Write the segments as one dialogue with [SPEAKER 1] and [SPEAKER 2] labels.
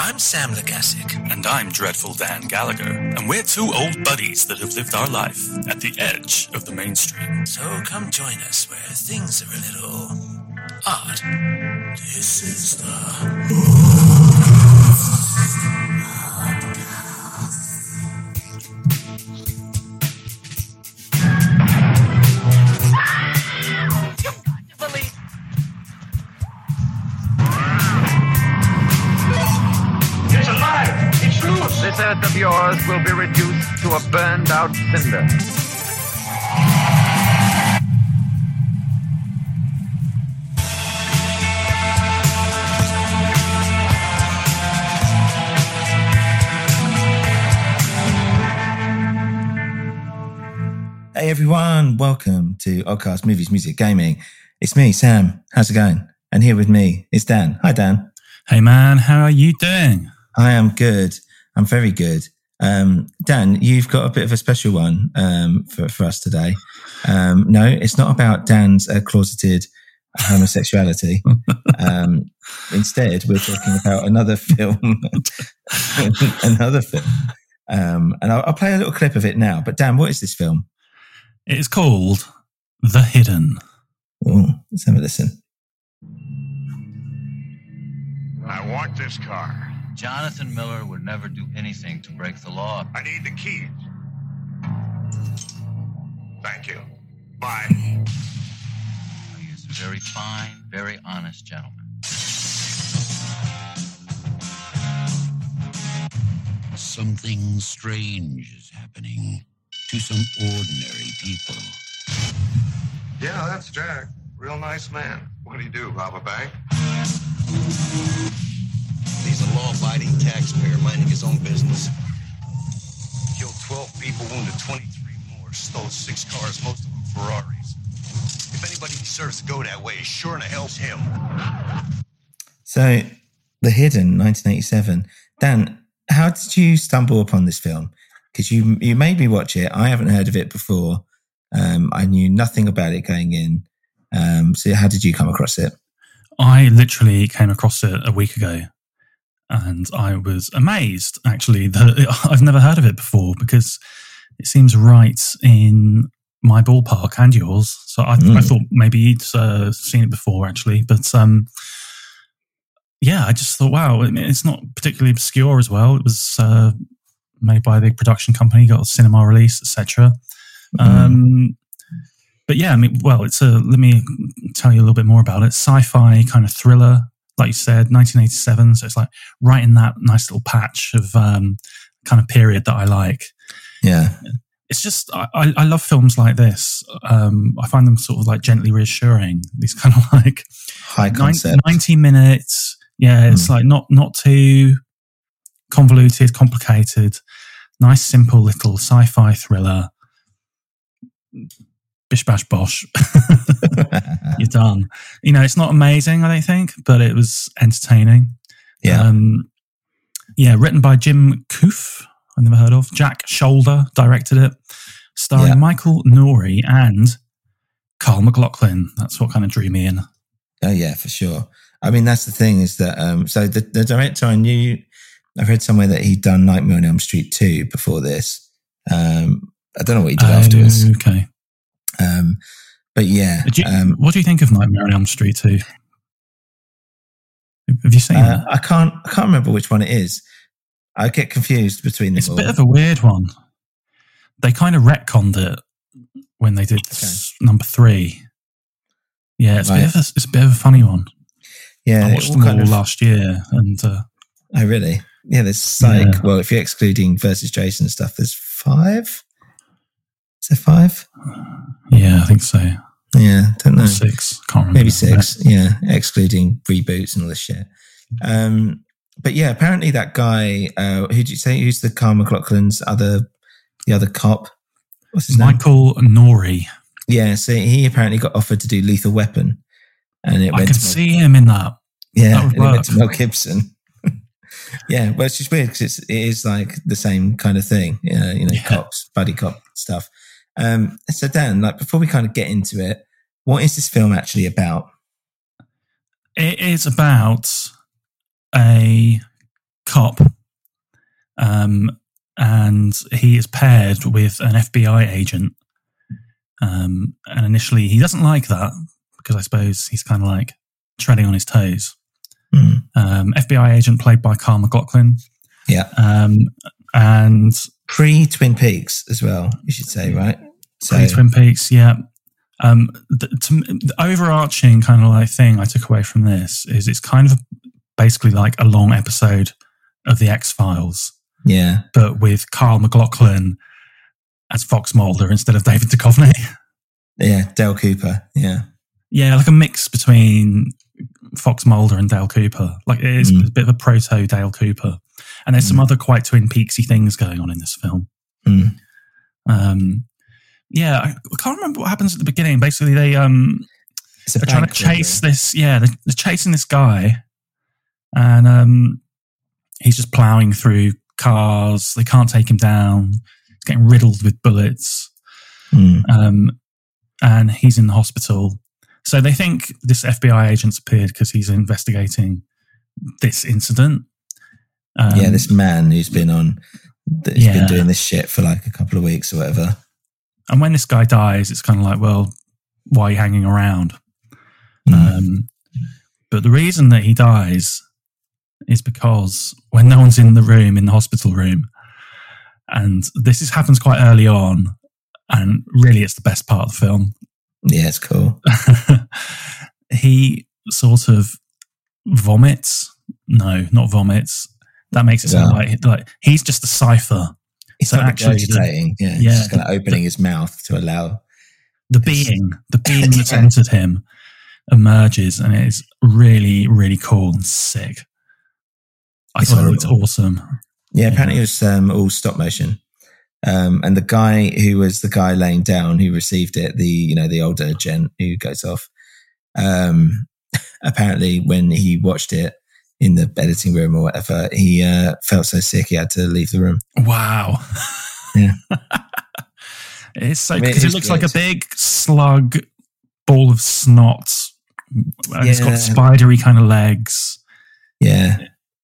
[SPEAKER 1] I'm Sam Legasic. And I'm Dreadful Dan Gallagher. And we're two old buddies that have lived our life at the edge of the mainstream. So come join us where things are a little odd. This is the.
[SPEAKER 2] It's
[SPEAKER 3] This earth of yours will be reduced to a burned out cinder.
[SPEAKER 4] Hey everyone, welcome to Oddcast Movies, Music, Gaming. It's me, Sam. How's it going? And here with me is Dan. Hi, Dan.
[SPEAKER 1] Hey man, how are you doing?
[SPEAKER 4] I am good. I'm very good. Um, Dan, you've got a bit of a special one um, for, for us today. Um, no, it's not about Dan's uh, closeted homosexuality. um, instead, we're talking about another film. another film. Um, and I'll, I'll play a little clip of it now. But Dan, what is this film?
[SPEAKER 1] It is called The Hidden.
[SPEAKER 4] Oh, let's have a listen.
[SPEAKER 2] I want this car.
[SPEAKER 5] Jonathan Miller would never do anything to break the law.
[SPEAKER 2] I need the keys. Thank you. Bye.
[SPEAKER 5] He is a very fine, very honest gentleman.
[SPEAKER 6] Something strange is happening to some ordinary people.
[SPEAKER 2] Yeah, that's Jack. Real nice man. What do you do, rob a bank?
[SPEAKER 7] He's a law-abiding taxpayer minding his own business. Killed 12 people, wounded 23 more, stole six cars, most of them Ferraris. If anybody deserves to go that way, it's sure in the hell's him.
[SPEAKER 4] So, The Hidden, 1987. Dan, how did you stumble upon this film? Because you you made me watch it. I haven't heard of it before. Um, I knew nothing about it going in. Um, so, how did you come across it?
[SPEAKER 1] I literally came across it a week ago and I was amazed actually that I've never heard of it before because it seems right in my ballpark and yours. So I,
[SPEAKER 4] Mm.
[SPEAKER 1] I thought maybe you'd uh, seen it before actually, but um, yeah, I just thought, wow, I mean, it's not particularly obscure as well. It was uh, made by a big production company, got a cinema release, etc. Um, but yeah, I mean, well, it's a. Let me tell you a little bit more about it. Sci-fi kind of thriller, like you said, 1987. So it's like right in that nice little patch of um, kind of period that I like.
[SPEAKER 4] Yeah.
[SPEAKER 1] It's just I, I love films like this. Um, I find them sort of like gently reassuring. These kind of like
[SPEAKER 4] High concept.
[SPEAKER 1] 90 minutes. Yeah, it's like not not too convoluted, complicated. Nice, simple little sci-fi thriller. Bish bash bosh. You're done. You know, it's not amazing, I don't think, but it was entertaining.
[SPEAKER 4] Yeah.
[SPEAKER 1] Um, yeah, written by Jim Kouf, I've never heard of. Jack Sholder directed it, starring
[SPEAKER 4] Yeah.
[SPEAKER 1] Michael Nouri and Kyle MacLachlan. That's what kind of drew me in.
[SPEAKER 4] Oh yeah, for sure. I mean, that's the thing is that um, so the, the director I knew, I've read somewhere that he'd done Nightmare on Elm Street two before this. Um, I don't know what he did afterwards.
[SPEAKER 1] Okay.
[SPEAKER 4] Um, but yeah,
[SPEAKER 1] Do you-
[SPEAKER 4] um,
[SPEAKER 1] what do you think of Nightmare on Elm Street 2? Have you seen
[SPEAKER 4] uh,
[SPEAKER 1] that?
[SPEAKER 4] I can't I can't remember which one it is. I get confused between them
[SPEAKER 1] It's a bit of a weird one. They kind of retconned it when they did s- number three. Yeah, it's, a bit of a, it's a bit of a funny one.
[SPEAKER 4] yeah,
[SPEAKER 1] I watched
[SPEAKER 4] all
[SPEAKER 1] them all
[SPEAKER 4] of-
[SPEAKER 1] last year, and uh,
[SPEAKER 4] Oh really? Yeah, there's Psych.
[SPEAKER 1] Yeah.
[SPEAKER 4] Well, if you're excluding versus Jason and stuff, there's five. Is there five?
[SPEAKER 1] yeah, I think so.
[SPEAKER 4] Yeah, don't know.
[SPEAKER 1] Six, can't remember.
[SPEAKER 4] Maybe six. Yeah, excluding reboots and all this shit. Um, but yeah, apparently that guy, uh, who did you say? Who's the Kyle MacLachlan's other, the other cop? What's his name?
[SPEAKER 1] Michael Nouri.
[SPEAKER 4] Yeah, so he apparently got offered to do Lethal Weapon, and it
[SPEAKER 1] I
[SPEAKER 4] went
[SPEAKER 1] can
[SPEAKER 4] to Mel-
[SPEAKER 1] see him in that.
[SPEAKER 4] yeah,
[SPEAKER 1] that would
[SPEAKER 4] and it went to. Mel Gibson. yeah, well, it's just weird because it's, it is like the same kind of thing, you know, you know,
[SPEAKER 1] Yeah.
[SPEAKER 4] cops, buddy cop stuff. Um, so Dan, like before we kind of get into it, what is this film actually about?
[SPEAKER 1] It is about a cop, um, and he is paired with an FBI agent. Um, and initially, he doesn't like that because I suppose he's kind of like treading on his toes.
[SPEAKER 4] Hmm.
[SPEAKER 1] Um, FBI agent played by Kyle MacLachlan,
[SPEAKER 4] Yeah,
[SPEAKER 1] um, and
[SPEAKER 4] pre Twin Peaks as well. You should say, right? So
[SPEAKER 1] Twin Peaks, yeah. Um, the, to, the overarching kind of like thing I took away from this is it's kind of basically like a long episode of the X Files,
[SPEAKER 4] yeah,
[SPEAKER 1] but with Kyle MacLachlan as Fox Mulder instead of David Duchovny.
[SPEAKER 4] yeah, Dale Cooper. Yeah,
[SPEAKER 1] yeah, like a mix between Fox Mulder and Dale Cooper. Like it is
[SPEAKER 4] Mm.
[SPEAKER 1] a bit of a proto Dale Cooper, and there's some other quite Twin Peaksy things going on in this film.
[SPEAKER 4] Mm.
[SPEAKER 1] Um, yeah, I, I can't remember what happens at the beginning. Basically, they um they're trying to chase
[SPEAKER 4] robbery.
[SPEAKER 1] this. Yeah, they're, they're chasing this guy, and um, he's just plowing through cars. They can't take him down. He's getting riddled with bullets,
[SPEAKER 4] Mm.
[SPEAKER 1] um, and he's in the hospital. So they think this FBI agent's appeared because he's investigating this incident. Um,
[SPEAKER 4] yeah, this man who's been on, that's
[SPEAKER 1] Yeah.
[SPEAKER 4] been doing this shit for like a couple of weeks or whatever.
[SPEAKER 1] And when this guy dies, it's kind of like, well, why are you hanging around?
[SPEAKER 4] Mm.
[SPEAKER 1] Um, but the reason that he dies is because when no one's in the room, in the hospital room, and this is, happens quite early on, and really it's the best part of the film.
[SPEAKER 4] yeah, it's cool.
[SPEAKER 1] he sort of vomits. No, not vomits. That makes it sound
[SPEAKER 4] Yeah.
[SPEAKER 1] like like he's just a cipher.
[SPEAKER 4] It's
[SPEAKER 1] So actually the-
[SPEAKER 4] regurgitating. yeah,
[SPEAKER 1] yeah,
[SPEAKER 4] yeah, just kind of
[SPEAKER 1] the-
[SPEAKER 4] opening his mouth to allow.
[SPEAKER 1] The being, the being that's
[SPEAKER 4] Yeah.
[SPEAKER 1] entered him emerges, and it is really, really cool and sick. I
[SPEAKER 4] It's
[SPEAKER 1] thought it was awesome.
[SPEAKER 4] Yeah, apparently it was um, all stop motion. Um, and the guy who was the guy laying down who received it, the you know the older gent who goes off. Um, apparently, when he watched it in the editing room or whatever, he uh, felt so sick he had to leave the room.
[SPEAKER 1] Wow.
[SPEAKER 4] Yeah.
[SPEAKER 1] it's so
[SPEAKER 4] I mean,
[SPEAKER 1] because
[SPEAKER 4] it
[SPEAKER 1] it,
[SPEAKER 4] is
[SPEAKER 1] looks like a big slug ball of snot. And it's got spidery kind of legs.
[SPEAKER 4] Yeah,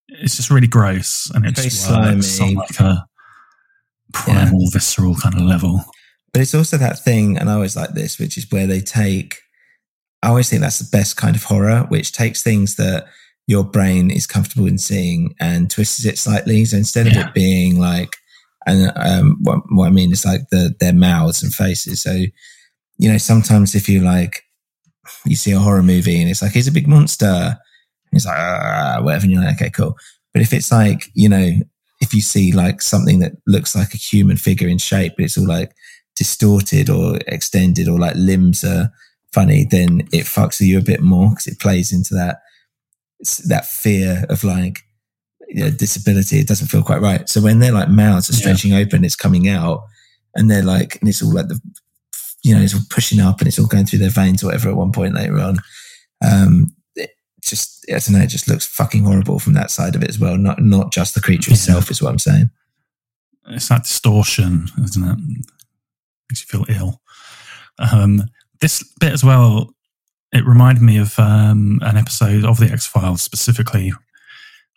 [SPEAKER 1] It's just really gross, and it
[SPEAKER 4] Very
[SPEAKER 1] just works on like a primal, visceral kind of level.
[SPEAKER 4] But it's also that thing, and I always like this, which is where they take. I always think that's the best kind of horror, which takes things that your brain is comfortable in seeing and twists it slightly. So instead of it being like, and um, what, what I mean is like the their mouths and faces. So you know, sometimes if you like, you see a horror movie and it's like, he's a big monster. And it's like, "Ah," whatever. And you're like, okay, cool. But if it's like, you know, if you see like something that looks like a human figure in shape, but it's all like distorted or extended or like limbs are funny, then it fucks with you a bit more because it plays into that that fear of like you know, disability. It doesn't feel quite right. So when they're like mouths are
[SPEAKER 1] Yeah.
[SPEAKER 4] stretching open, it's coming out, and they're like, and it's all like the you know, it's all pushing up and it's all going through their veins or whatever at one point later on. Um, it just, I don't know, it just looks fucking horrible from that side of it as well. Not, not just the creature
[SPEAKER 1] Yeah.
[SPEAKER 4] itself is what I'm saying.
[SPEAKER 1] It's that distortion, isn't it? Makes you feel ill. Um, this bit as well, it reminded me of um, an episode of the X Files specifically,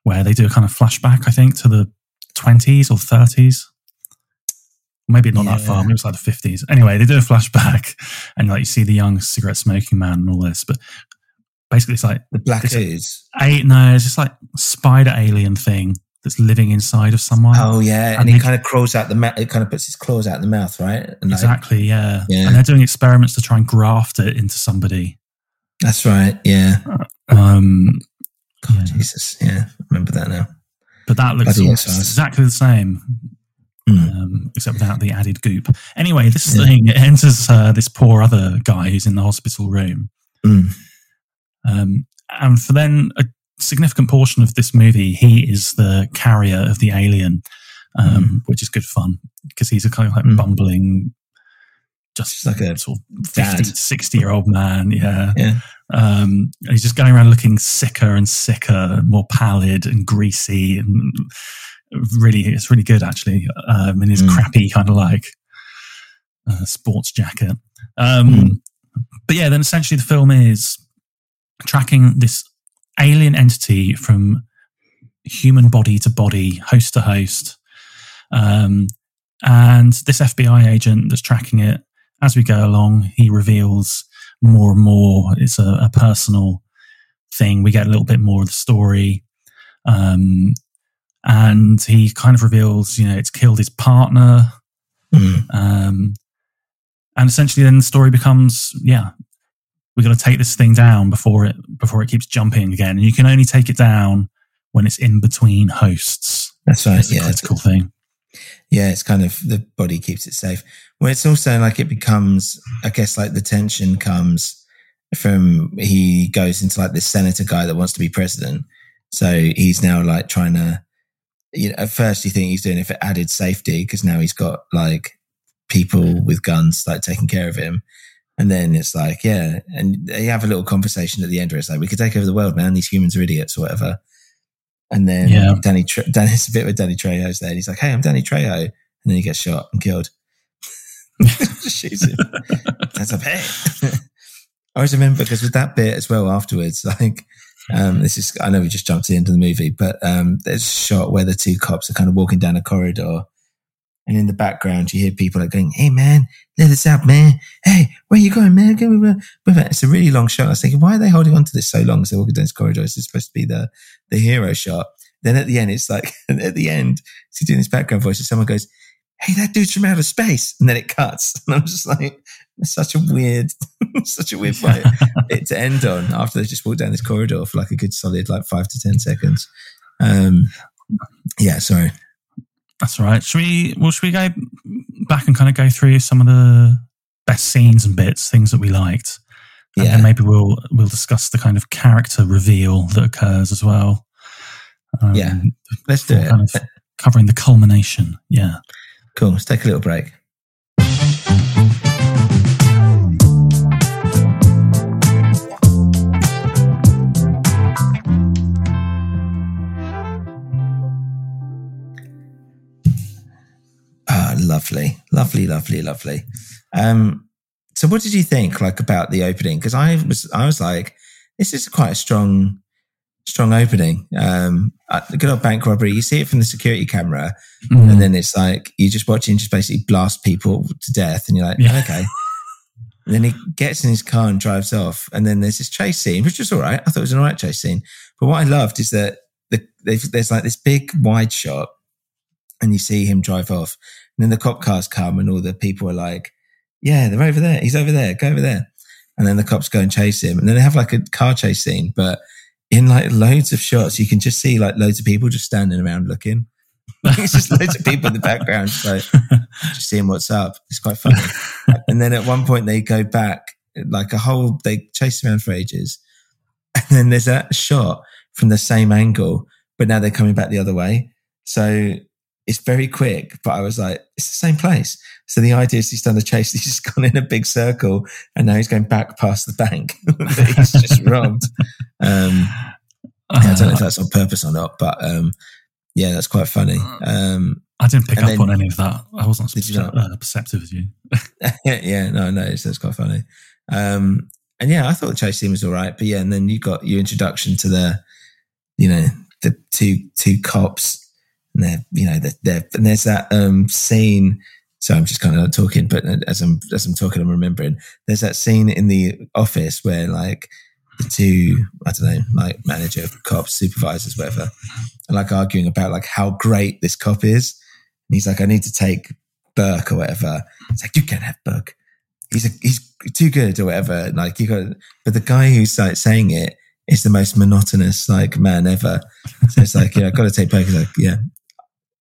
[SPEAKER 1] where they do a kind of flashback, I think, to the twenties or thirties. Maybe not that far.
[SPEAKER 4] Yeah.
[SPEAKER 1] Maybe it's like the fifties. Anyway, they do a flashback, and like you see the young cigarette smoking man and all this. But basically, it's like
[SPEAKER 4] The black
[SPEAKER 1] is a- no, it's just like spider alien thing that's living inside of someone.
[SPEAKER 4] Oh yeah, and,
[SPEAKER 1] And
[SPEAKER 4] he kind of crawls out the mouth. It kind of puts his claws out the mouth, right? And like-
[SPEAKER 1] Exactly, yeah.
[SPEAKER 4] Yeah.
[SPEAKER 1] And they're doing experiments to try and graft it into somebody.
[SPEAKER 4] That's right. Yeah.
[SPEAKER 1] Um,
[SPEAKER 4] God,
[SPEAKER 1] Yeah.
[SPEAKER 4] Jesus. Yeah, I remember that now.
[SPEAKER 1] but that looks exactly the same,
[SPEAKER 4] Mm.
[SPEAKER 1] um, except without the added goop. Anyway, this
[SPEAKER 4] Yeah.
[SPEAKER 1] thing it enters uh, this poor other guy who's in the hospital room.
[SPEAKER 4] Mm.
[SPEAKER 1] Um, and for then a significant portion of this movie, he is the carrier of the alien, um, which is good fun because he's a kind of like
[SPEAKER 4] Mm.
[SPEAKER 1] bumbling, just
[SPEAKER 4] like a
[SPEAKER 1] sort of 50, 60 year old man. Yeah.
[SPEAKER 4] Yeah.
[SPEAKER 1] Um, he's just going around looking sicker and sicker, more pallid and greasy, and really, it's really good actually. Um, in his
[SPEAKER 4] Mm.
[SPEAKER 1] crappy kind of like uh, sports jacket. Um,
[SPEAKER 4] Mm.
[SPEAKER 1] But yeah, then essentially the film is tracking this alien entity from human body to body, host to host. Um, and this FBI agent that's tracking it, as we go along, he reveals more and more. It's a, a personal thing. We get a little bit more of the story. Um, and he kind of reveals, you know, it's killed his partner.
[SPEAKER 4] Mm.
[SPEAKER 1] Um, and essentially then the story becomes, yeah, we've got to take this thing down before it, before it keeps jumping again. And you can only take it down when it's in between hosts.
[SPEAKER 4] That's right.
[SPEAKER 1] That's a
[SPEAKER 4] Yeah.
[SPEAKER 1] critical thing.
[SPEAKER 4] Yeah, it's kind of the body keeps it safe. Well, it's also like it becomes, I guess, like the tension comes from he goes into like this senator guy that wants to be president. So he's now like trying to, you know, at first you think he's doing it for added safety because now he's got like people with guns like taking care of him. And then it's like, yeah. And they have a little conversation at the end where it's like, we could take over the world, man. These humans are idiots or whatever. And then
[SPEAKER 1] Yeah.
[SPEAKER 4] Danny, Tre- Danny's a bit with Danny Trejo's there. And he's like, hey, I'm Danny Trejo. And then he gets shot and killed. Just shoots him. That's a bit. I always remember because with that bit as well afterwards, like, um, this is, I know we just jumped into the movie, but um, there's a shot where the two cops are kind of walking down a corridor. And in the background, you hear people like going, Hey, man, let us out, man. Hey, where you going, man? Where- It's a really long shot. I was thinking, why are they holding on to this so long? So they're walking down this corridor. It's supposed to be the, the hero shot. Then at the end, it's like, at the end, he's doing this background voice, and someone goes, Hey, that dude's from outer space. And then it cuts. And I'm just like, it's such a weird, such a weird fight it to end on after they just walked down this corridor for like a good solid like five to ten seconds. Um, yeah, sorry.
[SPEAKER 1] That's all right. Should we? Well, should we go back and kind of go through some of the best scenes and bits, things that we liked, and
[SPEAKER 4] Yeah.
[SPEAKER 1] then maybe we'll we'll discuss the kind of character reveal that occurs as well. Um,
[SPEAKER 4] Yeah. Let's do it.
[SPEAKER 1] kind of covering the culmination. Yeah.
[SPEAKER 4] Cool. Let's take a little break. Ah, lovely, lovely, lovely, lovely. Um, so, what did you think, like, about the opening? Because I was, I was like, this is quite a strong, strong opening. Um, uh, the good old bank robbery. You see it from the security camera,
[SPEAKER 1] Mm.
[SPEAKER 4] and then it's like you just watch him just basically blast people to death, and you're like,
[SPEAKER 1] Yeah.
[SPEAKER 4] okay. And then he gets in his car and drives off, and then there's this chase scene, which was all right. I thought it was an all right chase scene. But what I loved is that the, there's like this big wide shot, and you see him drive off, and then the cop cars come, and all the people are like, "Yeah, they're over there. He's over there. Go over there." And then the cops go and chase him, and then they have like a car chase scene, but in like loads of shots, you can just see like loads of people just standing around looking. Like it's just loads of people in the background, just like just seeing what's up. It's quite funny. and then at one point they go back, like a whole, they chase around for ages. And then there's a shot from the same angle, but now they're coming back the other way. So it's very quick, but I was like, it's the same place. So the idea is he's done the chase, he's just gone in a big circle and now he's going back past the bank that he's just robbed. Um, I don't know if that's on purpose or not, but um, yeah, that's quite funny. Um,
[SPEAKER 1] I didn't pick up
[SPEAKER 4] then-
[SPEAKER 1] on any of that. I wasn't as
[SPEAKER 4] Did you
[SPEAKER 1] percep-
[SPEAKER 4] not?
[SPEAKER 1] uh, perceptive as you.
[SPEAKER 4] yeah, yeah, no, no, it's, it's quite funny. Um, and yeah, I thought the chase scene was all right, but yeah, and then you got your introduction to the, you know, the two two cops, and they're you know they're, they're and there's that um scene. So I'm just kind of talking, but uh, as I'm as I'm talking, I'm remembering. There's that scene in the office where like the two, I don't know, like manager, cops, supervisors, whatever, are like arguing about like how great this cop is. And he's like, I need to take Burke or whatever. It's like, you can't have Burke. He's a, he's too good or whatever. Like you got, but the guy who's like saying it is the most monotonous like man ever. So it's like, yeah, I've got to take Burke. He's like, yeah,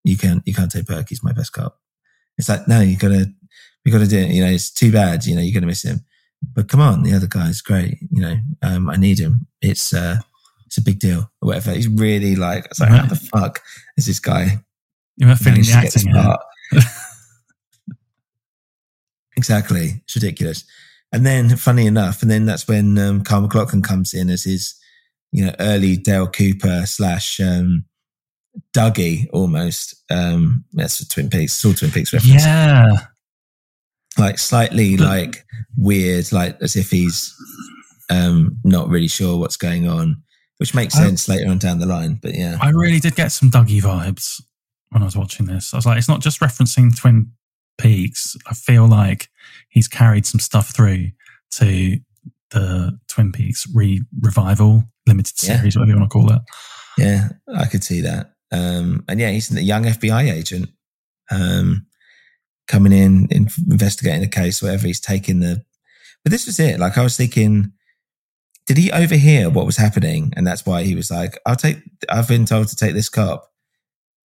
[SPEAKER 4] you can't, you can't take Burke. He's my best cop. It's like, no, you got to, we got to do it. You know, it's too bad. You know, you're to miss him but come on, the other guy's great. You know, um, I need him. It's uh, it's a big deal or whatever. He's really like, it's like,
[SPEAKER 1] Right.
[SPEAKER 4] how the fuck is this guy?
[SPEAKER 1] You're not feeling the
[SPEAKER 4] to get this
[SPEAKER 1] acting.
[SPEAKER 4] part? exactly, it's ridiculous. And then, funny enough, and then that's when um, Kyle MacLachlan comes in as his, you know, early Dale Cooper slash um, Dougie almost. Um, that's a Twin Peaks, it's all Twin Peaks reference
[SPEAKER 1] Yeah.
[SPEAKER 4] like slightly like weird, like as if he's um not really sure what's going on, which makes
[SPEAKER 1] I-
[SPEAKER 4] sense later on down the line. But yeah,
[SPEAKER 1] I really did get some Dougie vibes when I was watching this. I was like, it's not just referencing Twin Peaks. I feel like he's carried some stuff through to the Twin Peaks re revival limited
[SPEAKER 4] Yeah.
[SPEAKER 1] series, whatever you want to call it.
[SPEAKER 4] yeah, I could see that. Um, and yeah, he's a young FBI agent, um, coming in, in investigating a case, whatever. He's taking the, but this was it. Like I was thinking, did he overhear what was happening, and that's why he was like, "I'll take." I've been told to take this cop,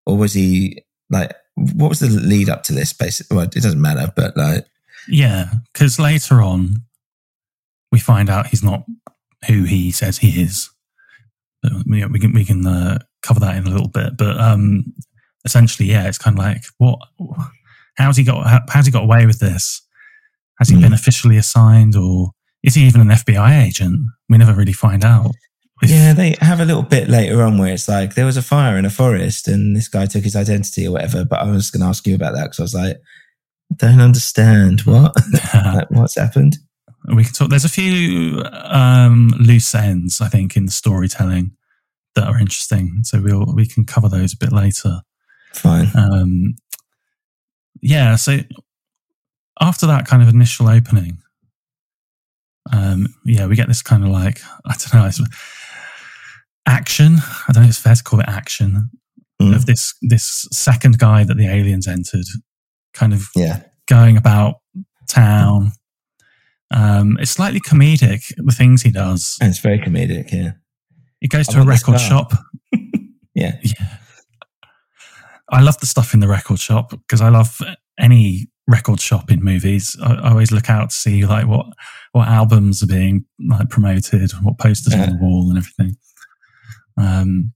[SPEAKER 4] or was he like? What was the lead up to this? Basically, well, it doesn't matter, but like,
[SPEAKER 1] Yeah, because later on, we find out he's not who he says he is. We can we can uh, cover that in a little bit, but um, essentially, yeah, it's kind of like what? How's he got? How, how's he got away with this? Has he
[SPEAKER 4] Hmm.
[SPEAKER 1] been officially assigned, or is he even an FBI agent? We never really find out. If-
[SPEAKER 4] Yeah, they have a little bit later on where it's like there was a fire in a forest and this guy took his identity or whatever. But I was going to ask you about that because I was like, I don't understand what like, what's happened.
[SPEAKER 1] we can talk. There's a few um, loose ends, I think, in the storytelling that are interesting. So we'll we can cover those a bit later.
[SPEAKER 4] Fine.
[SPEAKER 1] Um, yeah. So after that kind of initial opening, um, yeah, we get this kind of like I don't know, it's action. I don't know if it's fair to call it action
[SPEAKER 4] Mm.
[SPEAKER 1] of this this second guy that the aliens entered, kind of
[SPEAKER 4] Yeah.
[SPEAKER 1] going about town. Um, it's slightly comedic the things he does.
[SPEAKER 4] And it's very comedic. Yeah.
[SPEAKER 1] He goes
[SPEAKER 4] I
[SPEAKER 1] to a record shop.
[SPEAKER 4] Yeah.
[SPEAKER 1] Yeah. I love the stuff in the record shop because I love any record shop in movies. I, I always look out to see like what what albums are being like promoted, what posters are on the wall, and everything. Um,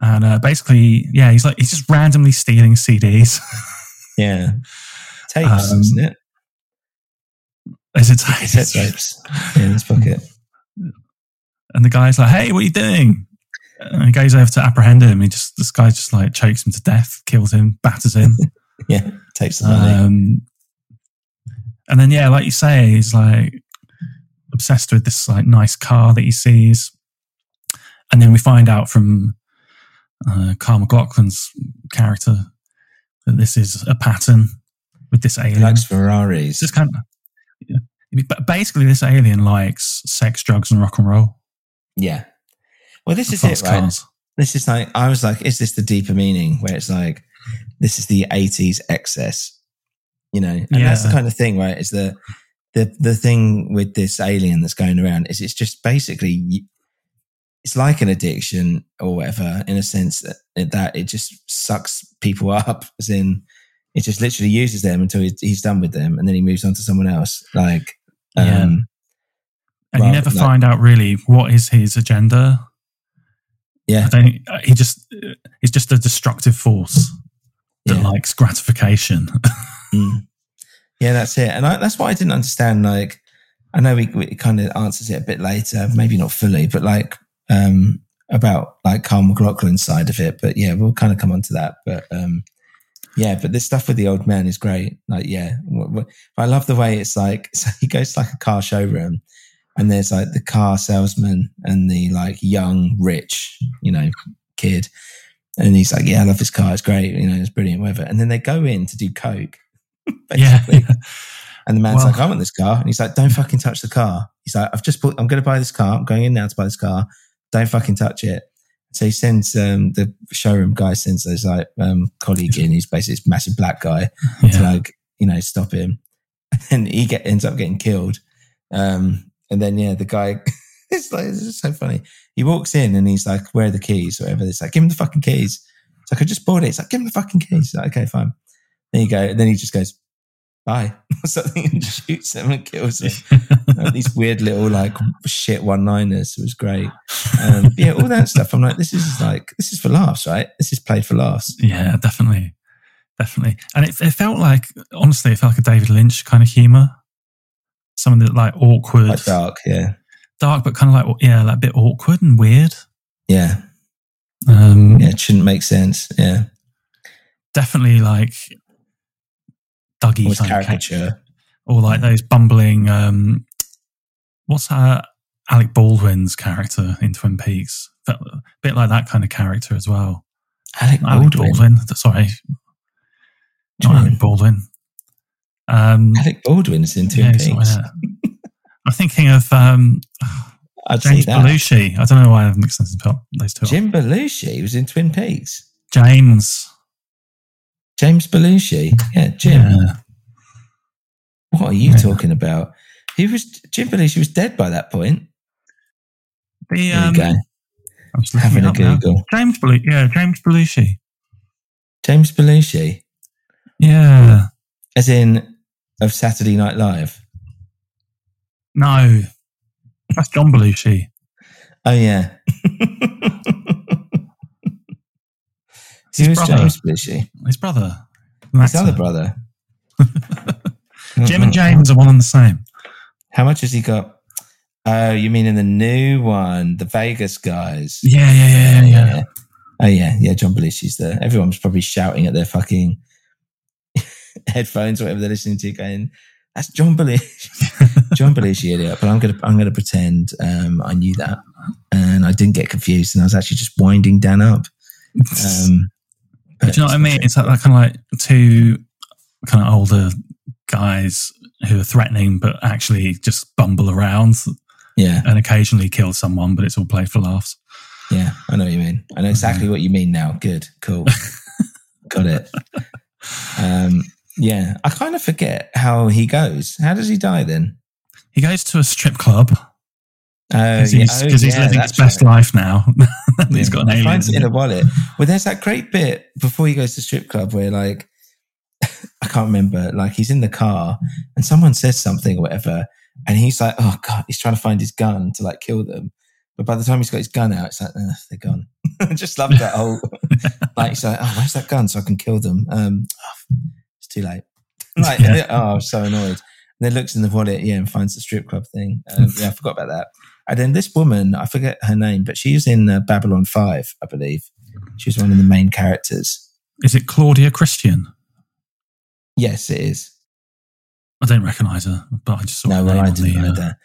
[SPEAKER 1] and uh, basically, yeah, he's like he's just randomly stealing CDs.
[SPEAKER 4] Yeah. Tapes,
[SPEAKER 1] Um,
[SPEAKER 4] isn't it?
[SPEAKER 1] Is it
[SPEAKER 4] tapes. Yeah, in his pocket.
[SPEAKER 1] And the guy's like, "Hey, what are you doing?" And he goes over to apprehend him. He just this guy just like chokes him to death, kills him, batters him.
[SPEAKER 4] Yeah. Takes the money.
[SPEAKER 1] Um, and then yeah, like you say, he's like obsessed with this like nice car that he sees. And then we find out from uh, Kyle MacLachlan's character that this is a pattern with this
[SPEAKER 4] he
[SPEAKER 1] alien.
[SPEAKER 4] likes Ferraris.
[SPEAKER 1] It's kind of yeah. But basically, this alien likes sex, drugs, and rock and roll.
[SPEAKER 4] Yeah. Well, this is it, right?
[SPEAKER 1] cars.
[SPEAKER 4] This is like, I was like, is this the deeper meaning where it's like, this is the 80s excess, you know? And that's the kind of thing, right? Is the, the, the thing with this alien that's going around is it's just basically, it's like an addiction or whatever in a sense that, that it just sucks people up as in, it just literally uses them until he's done with them and then he moves on to someone else. Like,
[SPEAKER 1] Yeah.
[SPEAKER 4] um,
[SPEAKER 1] And
[SPEAKER 4] Well,
[SPEAKER 1] you never find out really what is his agenda.
[SPEAKER 4] yeah,
[SPEAKER 1] uh, he just he's just a destructive force that
[SPEAKER 4] Yeah.
[SPEAKER 1] likes gratification.
[SPEAKER 4] Mm. Yeah, that's it. And I, that's what I didn't understand. Like, I know he, we kind of answers it a bit later, maybe not fully, but like, um, about like Kyle MacLachlan's side of it. But yeah, we'll kind of come on to that. But, um, Yeah, but this stuff with the old man is great. Like, yeah, I love the way it's like. So he goes to like a car showroom, and there's like the car salesman and the like young rich, you know, kid, and he's like, "Yeah, I love this car. It's great. You know, it's brilliant, whatever." And then they go in to do coke,
[SPEAKER 1] Yeah.
[SPEAKER 4] And the man's
[SPEAKER 1] Well-
[SPEAKER 4] like, I want this car. And he's like, don't fucking touch the car. He's like, I've just bought, I'm going to buy this car. I'm going in now to buy this car. Don't fucking touch it. So he sends, um, the showroom guy sends his like, um, colleague in, who's basically this massive black guy to like, you know, stop him. And he get, ends up getting killed. Um, and then, yeah, the guy, it's like, it's so funny. He walks in and he's like, where are the keys? Whatever. It's like, give him the fucking keys. It's like, I just bought it. It's like, give him the fucking keys. Like, okay, fine. There you go. And then he just goes, bye, or something, and shoots him and kills him. These weird little like shit one liners. It was great. Um, yeah, all that stuff. I'm like, this is like, this is for laughs, right? This is played for laughs.
[SPEAKER 1] Yeah, definitely, definitely. And it, it felt like, honestly, it felt like a David Lynch kind of humor. Some of the like awkward,
[SPEAKER 4] Quite dark, yeah.
[SPEAKER 1] dark, but kind of like yeah, like a bit awkward and weird.
[SPEAKER 4] Yeah.
[SPEAKER 1] Um,
[SPEAKER 4] Yeah, it shouldn't make sense. Yeah.
[SPEAKER 1] Definitely like Dougie
[SPEAKER 4] Almost
[SPEAKER 1] kind
[SPEAKER 4] caricature.
[SPEAKER 1] or like those bumbling. Um, what's that? Alec Baldwin's character in Twin Peaks. Felt a bit like that kind of character as well.
[SPEAKER 4] Alec
[SPEAKER 1] Not Alec
[SPEAKER 4] Baldwin.
[SPEAKER 1] Baldwin. Sorry, not. Alec Baldwin. Um,
[SPEAKER 4] Alec Baldwin's in Twin
[SPEAKER 1] yeah, he's not
[SPEAKER 4] Peaks.
[SPEAKER 1] I'm thinking of um,
[SPEAKER 4] I'd
[SPEAKER 1] James. Belushi. I don't know why I've mixed those two up- those two.
[SPEAKER 4] Jim Belushi was in Twin Peaks.
[SPEAKER 1] James.
[SPEAKER 4] James Belushi. Yeah, Jim.
[SPEAKER 1] Yeah.
[SPEAKER 4] What are you
[SPEAKER 1] Yeah.
[SPEAKER 4] talking about? He was Jim Belushi was dead by that point.
[SPEAKER 1] The,
[SPEAKER 4] There
[SPEAKER 1] um,
[SPEAKER 4] you go.
[SPEAKER 1] I'm just
[SPEAKER 4] Having a
[SPEAKER 1] now.
[SPEAKER 4] Google.
[SPEAKER 1] James Belushi. Yeah, James Belushi.
[SPEAKER 4] James Belushi,
[SPEAKER 1] Yeah.
[SPEAKER 4] as in of Saturday Night Live.
[SPEAKER 1] No, that's John Belushi.
[SPEAKER 4] Oh yeah.
[SPEAKER 1] His
[SPEAKER 4] was
[SPEAKER 1] brother.
[SPEAKER 4] James Belushi?
[SPEAKER 1] His brother.
[SPEAKER 4] His other brother.
[SPEAKER 1] Jim and James are one and the same.
[SPEAKER 4] How much has he got? Oh, you mean in the new one, the Vegas guys?
[SPEAKER 1] Yeah, yeah, yeah, yeah. yeah.
[SPEAKER 4] Oh yeah, yeah. John Belushi's there. Everyone's probably shouting at their fucking headphones, or whatever they're listening to, going, "That's John Belushi, John Belushi, idiot." But I'm gonna, I'm gonna pretend um, I knew that, and I didn't get confused, and I was actually just winding Dan up. Um,
[SPEAKER 1] Do you know what I mean? It's like that kind of like two kind of older guys who are threatening, but actually just bumble around
[SPEAKER 4] yeah,
[SPEAKER 1] and occasionally kill someone, but it's all played for laughs.
[SPEAKER 4] yeah. I know what you mean. I know exactly what you mean now. Good, cool, got it. Um, yeah, I kind of forget how he goes. How does he die then?
[SPEAKER 1] He goes to a strip club
[SPEAKER 4] Oh,
[SPEAKER 1] because
[SPEAKER 4] yeah.
[SPEAKER 1] he's,
[SPEAKER 4] Oh,
[SPEAKER 1] 'cause he's
[SPEAKER 4] yeah,
[SPEAKER 1] living his best
[SPEAKER 4] right.
[SPEAKER 1] life now. he's got an
[SPEAKER 4] He
[SPEAKER 1] alien.
[SPEAKER 4] finds it in a wallet. Well, there's that great bit before he goes to strip club where like I can't remember, like he's in the car and someone says something or whatever, and he's like, oh god, he's trying to find his gun to like kill them. But by the time he's got his gun out, it's like, "Ugh, they're gone. I just love that whole like he's like, oh, where's that gun so I can kill them? Um, oh, too late. Like,
[SPEAKER 1] Yeah.
[SPEAKER 4] oh, I'm so annoyed. And then looks in the wallet, yeah, and finds the strip club thing. Um, yeah, I forgot about that. And then this woman, I forget her name, but she's in uh, Babylon 5, I believe. She was one of the main characters.
[SPEAKER 1] Is it Claudia Christian?
[SPEAKER 4] Yes, it is.
[SPEAKER 1] I don't recognise her, but I just saw
[SPEAKER 4] No,
[SPEAKER 1] her
[SPEAKER 4] well, I didn't
[SPEAKER 1] the,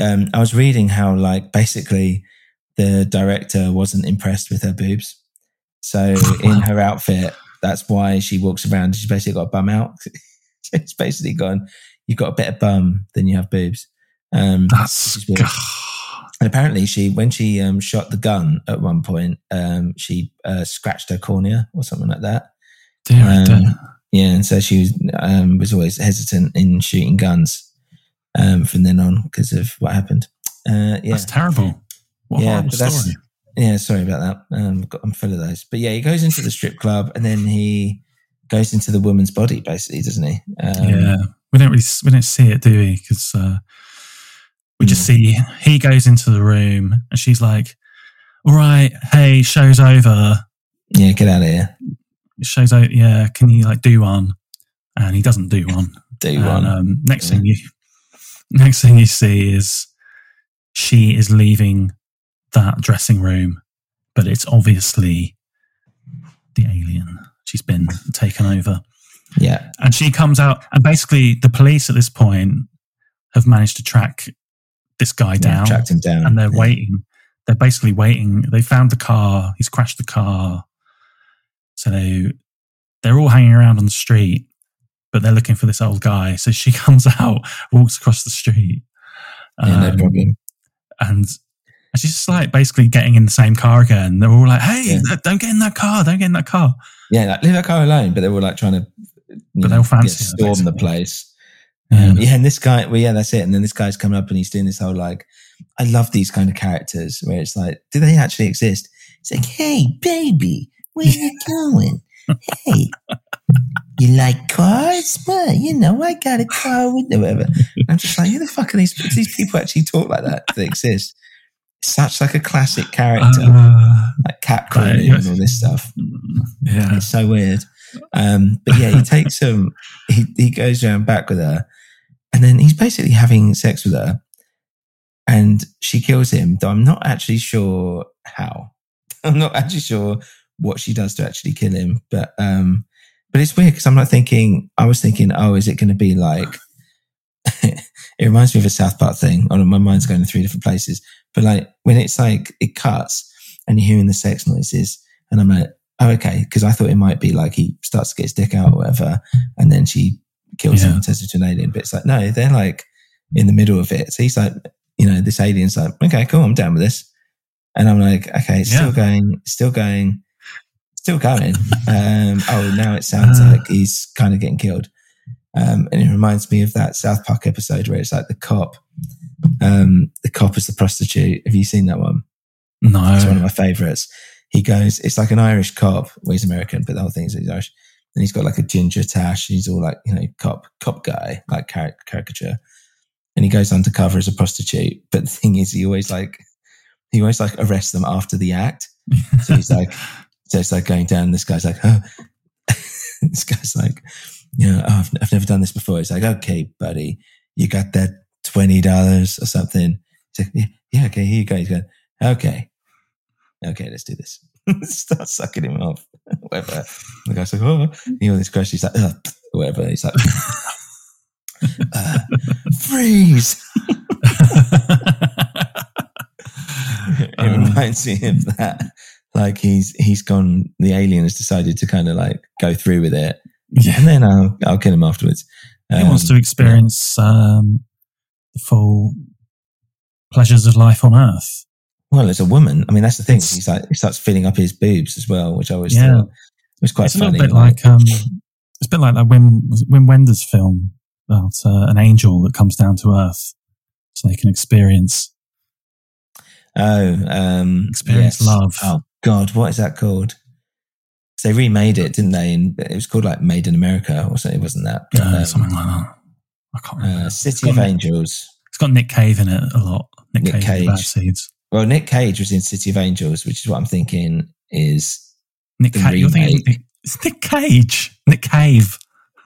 [SPEAKER 1] uh.
[SPEAKER 4] Um, I was reading how, like, basically the director wasn't impressed with her boobs. So in her outfit, that's why she walks around. She's basically got a bum out. it's basically gone, you've got a better bum than you have boobs. Um,
[SPEAKER 1] That's.
[SPEAKER 4] And apparently, she when she um, shot the gun at one point, um, she uh, scratched her cornea or something like that.
[SPEAKER 1] Dear, oh
[SPEAKER 4] Um. Yeah, and so she was um, was always hesitant in shooting guns um, from then on because of what happened. Uh, yeah,
[SPEAKER 1] That's terrible. What
[SPEAKER 4] yeah, but that's
[SPEAKER 1] story.
[SPEAKER 4] Yeah. Sorry about that. Um, I'm full of those. But yeah, he goes into the strip club and then he goes into the woman's body, basically, doesn't he? Um,
[SPEAKER 1] yeah, we don't really we don't see it, do we? Because uh, we
[SPEAKER 4] Hmm.
[SPEAKER 1] just see he goes into the room and she's like, "All right, hey, show's over.
[SPEAKER 4] yeah. Get out of here.
[SPEAKER 1] Show's over. Yeah, can you like do one?" And he doesn't do one.
[SPEAKER 4] Do
[SPEAKER 1] And,
[SPEAKER 4] one.
[SPEAKER 1] Um, next
[SPEAKER 4] Yeah.
[SPEAKER 1] thing you, next thing you see is she is leaving that dressing room, but it's obviously the alien. she's been taken over.
[SPEAKER 4] Yeah.
[SPEAKER 1] And she comes out, and basically, the police at this point have managed to track this guy
[SPEAKER 4] Yeah,
[SPEAKER 1] down.
[SPEAKER 4] tracked him down,
[SPEAKER 1] And they're
[SPEAKER 4] yeah.
[SPEAKER 1] waiting. They're basically waiting. They found the car. He's crashed the car. So they, they're all hanging around on the street, but they're looking for this old guy. So she comes out, walks across the street.
[SPEAKER 4] Yeah, no
[SPEAKER 1] um,
[SPEAKER 4] problem.
[SPEAKER 1] And she's just like basically getting in the same car again. They're all like, hey,
[SPEAKER 4] Yeah.
[SPEAKER 1] don't get in that car. Don't get in that car.
[SPEAKER 4] Yeah, like, leave that car alone. But they were like trying to,
[SPEAKER 1] But they'll fancy
[SPEAKER 4] get-
[SPEAKER 1] her,
[SPEAKER 4] storm the place. Um, yeah, and this guy, well, yeah, that's it. And then this guy's coming up and he's doing this whole like, I love these kind of characters where it's like, do they actually exist? It's like, hey, baby, where you going? Hey, you like cars? Well, you know, I got a car with whatever. And I'm just like, who the fuck are these? do These people actually talk like that? Do they exist? Such like a classic character,
[SPEAKER 1] Uh,
[SPEAKER 4] like Capcom
[SPEAKER 1] right,
[SPEAKER 4] and all this stuff.
[SPEAKER 1] yeah.
[SPEAKER 4] It's so weird. Um, but yeah, he takes him, he, he goes around back with her, and then he's basically having sex with her, and she kills him, though I'm not actually sure how. I'm not actually sure what she does to actually kill him. But um, but it's weird because I'm not thinking, I was thinking, oh, is it going to be like, it reminds me of a South Park thing. Oh, my mind's going to three different places. But like when it's like, it cuts and you're hearing the sex noises, and I'm like, oh, okay. Because I thought it might be like he starts to get his dick out or whatever, and then she kills him and turns into an alien. But it's like, no, they're like in the middle of it. So he's like, you know, this alien's like, okay, cool, I'm down with this. And I'm like, okay, it's still going, still going, still going. Um, oh, now it sounds
[SPEAKER 1] Uh.
[SPEAKER 4] like he's kind of getting killed. Um, and it reminds me of that South Park episode where it's like the cop, um, the cop is the prostitute. Have you seen that one?
[SPEAKER 1] No.
[SPEAKER 4] It's one of my favorites. He goes, it's like an Irish cop. Well, he's American, but the whole thing is he's Irish. And he's got like a ginger tash. He's all like, you know, cop, cop guy, like caric- caricature. And he goes undercover as a prostitute. But the thing is, he always like, he always like arrests them after the act. So he's like, so it's like going down. This guy's like, oh, this guy's like, you know, oh, I've, I've never done this before. He's like, okay, buddy, you got that twenty dollars or something. He's like, yeah, yeah, okay, here you go. He's going, okay, okay, let's do this. Start sucking him off, whatever. The guy's like, oh, you know, this question. He's like, oh, whatever. He's like, uh, freeze. it
[SPEAKER 1] Um,
[SPEAKER 4] reminds me of that. Like he's he's gone. The alien has decided to kind of like go through with it,
[SPEAKER 1] yeah.
[SPEAKER 4] and then I'll I'll kill him afterwards.
[SPEAKER 1] He wants to
[SPEAKER 4] Um,
[SPEAKER 1] experience um, full pleasures of life on Earth.
[SPEAKER 4] Well, as a woman, I mean, that's the thing.
[SPEAKER 1] It's-
[SPEAKER 4] He's like he starts filling up his boobs as well, which I always
[SPEAKER 1] Yeah.
[SPEAKER 4] thought was quite
[SPEAKER 1] it's a little bit like um, it's a bit like that Wim Wim Wenders film about uh, an angel that comes down to Earth so they can experience.
[SPEAKER 4] oh, um,
[SPEAKER 1] Experience
[SPEAKER 4] yes.
[SPEAKER 1] love.
[SPEAKER 4] Oh God, what is that called? they remade it, didn't they? And it was called like Made in America or something. It wasn't that? But,
[SPEAKER 1] uh,
[SPEAKER 4] um,
[SPEAKER 1] something like that. I can't remember.
[SPEAKER 4] uh, City of
[SPEAKER 1] Nick-
[SPEAKER 4] Angels.
[SPEAKER 1] It's got Nick Cave in it a lot. Nick,
[SPEAKER 4] Nick
[SPEAKER 1] Cave, Bad
[SPEAKER 4] Cage.
[SPEAKER 1] Seeds.
[SPEAKER 4] Well, Nick Cage was in City of Angels, which is what I'm thinking is
[SPEAKER 1] Nick Cage. You're thinking
[SPEAKER 4] remake.
[SPEAKER 1] it's Nick Cage. Nick Cave.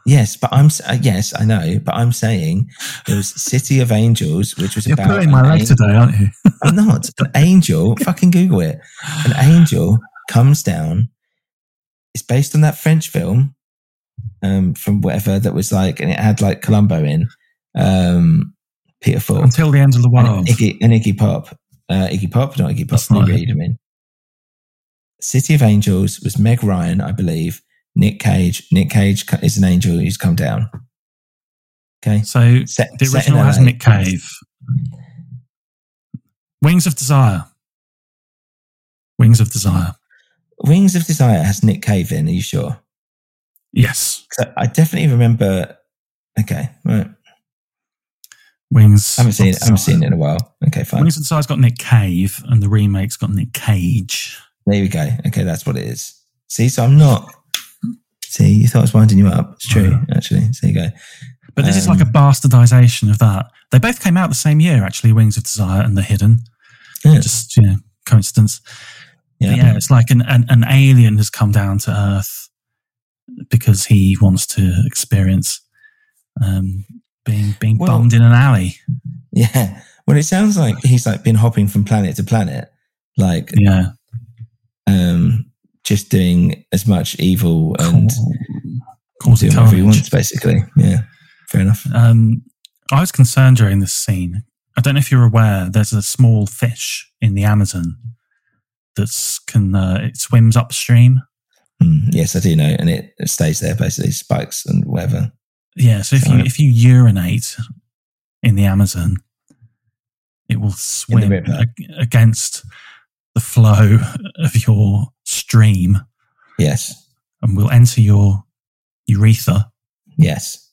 [SPEAKER 4] yes, but I'm uh, yes, I know, but I'm saying it was City of Angels, which was
[SPEAKER 1] You're
[SPEAKER 4] about
[SPEAKER 1] pulling my leg
[SPEAKER 4] angel-
[SPEAKER 1] today, aren't you?
[SPEAKER 4] I'm not an angel. fucking Google it. An angel comes down. It's based on that French film um, from whatever that was like, and it had like Columbo in um, Peter Falk
[SPEAKER 1] Until the end of the
[SPEAKER 4] and
[SPEAKER 1] world.
[SPEAKER 4] Iggy, and Iggy Pop. Uh, Iggy Pop, not Iggy Pop.
[SPEAKER 1] That's not
[SPEAKER 4] Lee
[SPEAKER 1] it.
[SPEAKER 4] Reed, I mean. City of Angels was Meg Ryan, I believe. Nick Cage. Nick Cage is an angel who's come down. Okay.
[SPEAKER 1] So
[SPEAKER 4] Set-
[SPEAKER 1] the original has Nick Cave. Wings of Desire. Wings of Desire.
[SPEAKER 4] Wings of Desire has Nick Cave in. Are you sure?
[SPEAKER 1] Yes.
[SPEAKER 4] I definitely remember. Okay, right.
[SPEAKER 1] Wings.
[SPEAKER 4] I haven't seen it. I haven't seen it in a while. Okay, fine.
[SPEAKER 1] Wings of Desire's got Nick Cave, and the remake's got Nick Cage.
[SPEAKER 4] There we go. Okay, that's what it is. See, so I'm not. See, you thought I was winding you up. It's true, actually. So there you go.
[SPEAKER 1] But this is like a
[SPEAKER 4] Um,
[SPEAKER 1] bastardization of that. They both came out the same year, actually. Wings of Desire and The Hidden.
[SPEAKER 4] Yeah.
[SPEAKER 1] Just you know, coincidence.
[SPEAKER 4] Yeah.
[SPEAKER 1] Yeah, it's like an, an an alien has come down to Earth because he wants to experience um, being being
[SPEAKER 4] Well-
[SPEAKER 1] bummed in an alley.
[SPEAKER 4] Yeah. Well, it sounds like he's like been hopping from planet to planet, like
[SPEAKER 1] Yeah.
[SPEAKER 4] um, just doing as much evil and
[SPEAKER 1] Cause
[SPEAKER 4] doing whatever he wants, basically. Yeah, fair enough.
[SPEAKER 1] Um, I was concerned during this scene. I don't know if you're aware. There's a small fish in the Amazon that's can uh, it swims upstream.
[SPEAKER 4] Mm, yes, I do know, and it, it stays there basically, spikes and whatever.
[SPEAKER 1] Yeah, so if
[SPEAKER 4] So-
[SPEAKER 1] you if you urinate in the Amazon, it will swim ag- against the flow of your stream
[SPEAKER 4] Yes,
[SPEAKER 1] and will enter your urethra
[SPEAKER 4] yes.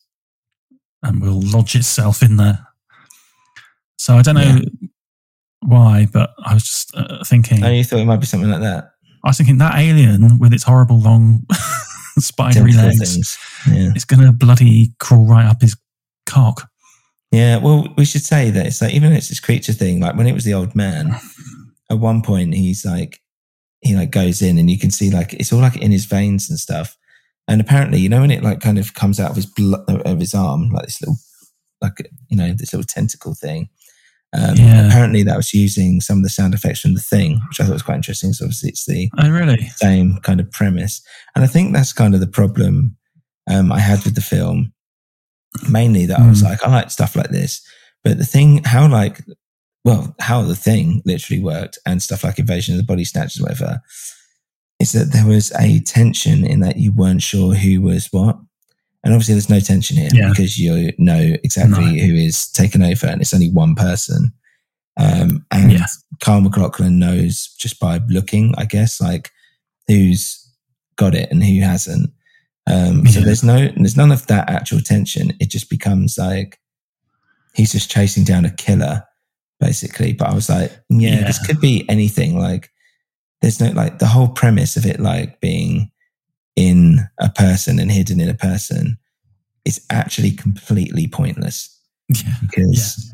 [SPEAKER 1] and will lodge itself in there. So I don't know
[SPEAKER 4] Yeah.
[SPEAKER 1] why, but I was just uh, thinking.
[SPEAKER 4] Oh, you thought it might be something like that?
[SPEAKER 1] I was thinking that alien with its horrible long spidery legs.
[SPEAKER 4] Yeah.
[SPEAKER 1] is going to bloody crawl right up his cock.
[SPEAKER 4] Yeah, well, we should say that it's like even though it's this creature thing. Like when it was the old man, at one point he's like, he like goes in and you can see like it's all like in his veins and stuff. And apparently, you know, when it like kind of comes out of his blood of his arm, like this little, like you know, this little tentacle thing. Um,
[SPEAKER 1] Yeah.
[SPEAKER 4] Apparently, that was using some of the sound effects from the thing, which I thought was quite interesting. So obviously, it's the
[SPEAKER 1] Oh, really?
[SPEAKER 4] same kind of premise. And I think that's kind of the problem um, I had with the film. Mainly that I was
[SPEAKER 1] Mm.
[SPEAKER 4] like, I like stuff like this. But the thing, how like, well, how the thing literally worked and stuff like Invasion of the Body Snatchers, whatever, is that there was a tension in that you weren't sure who was what. And obviously, there's no tension here
[SPEAKER 1] Yeah.
[SPEAKER 4] because you know exactly
[SPEAKER 1] No.
[SPEAKER 4] who is taken over and it's only one person. Um, and
[SPEAKER 1] Yeah.
[SPEAKER 4] Kyle MacLachlan knows just by looking, I guess, like who's got it and who hasn't. Um, so
[SPEAKER 1] Yeah.
[SPEAKER 4] there's no, there's none of that actual tension. It just becomes like he's just chasing down a killer, basically. But I was like, yeah, this could be anything. Like, there's no like the whole premise of it, like being in a person and hidden in a person, is actually completely pointless
[SPEAKER 1] Yeah.
[SPEAKER 4] because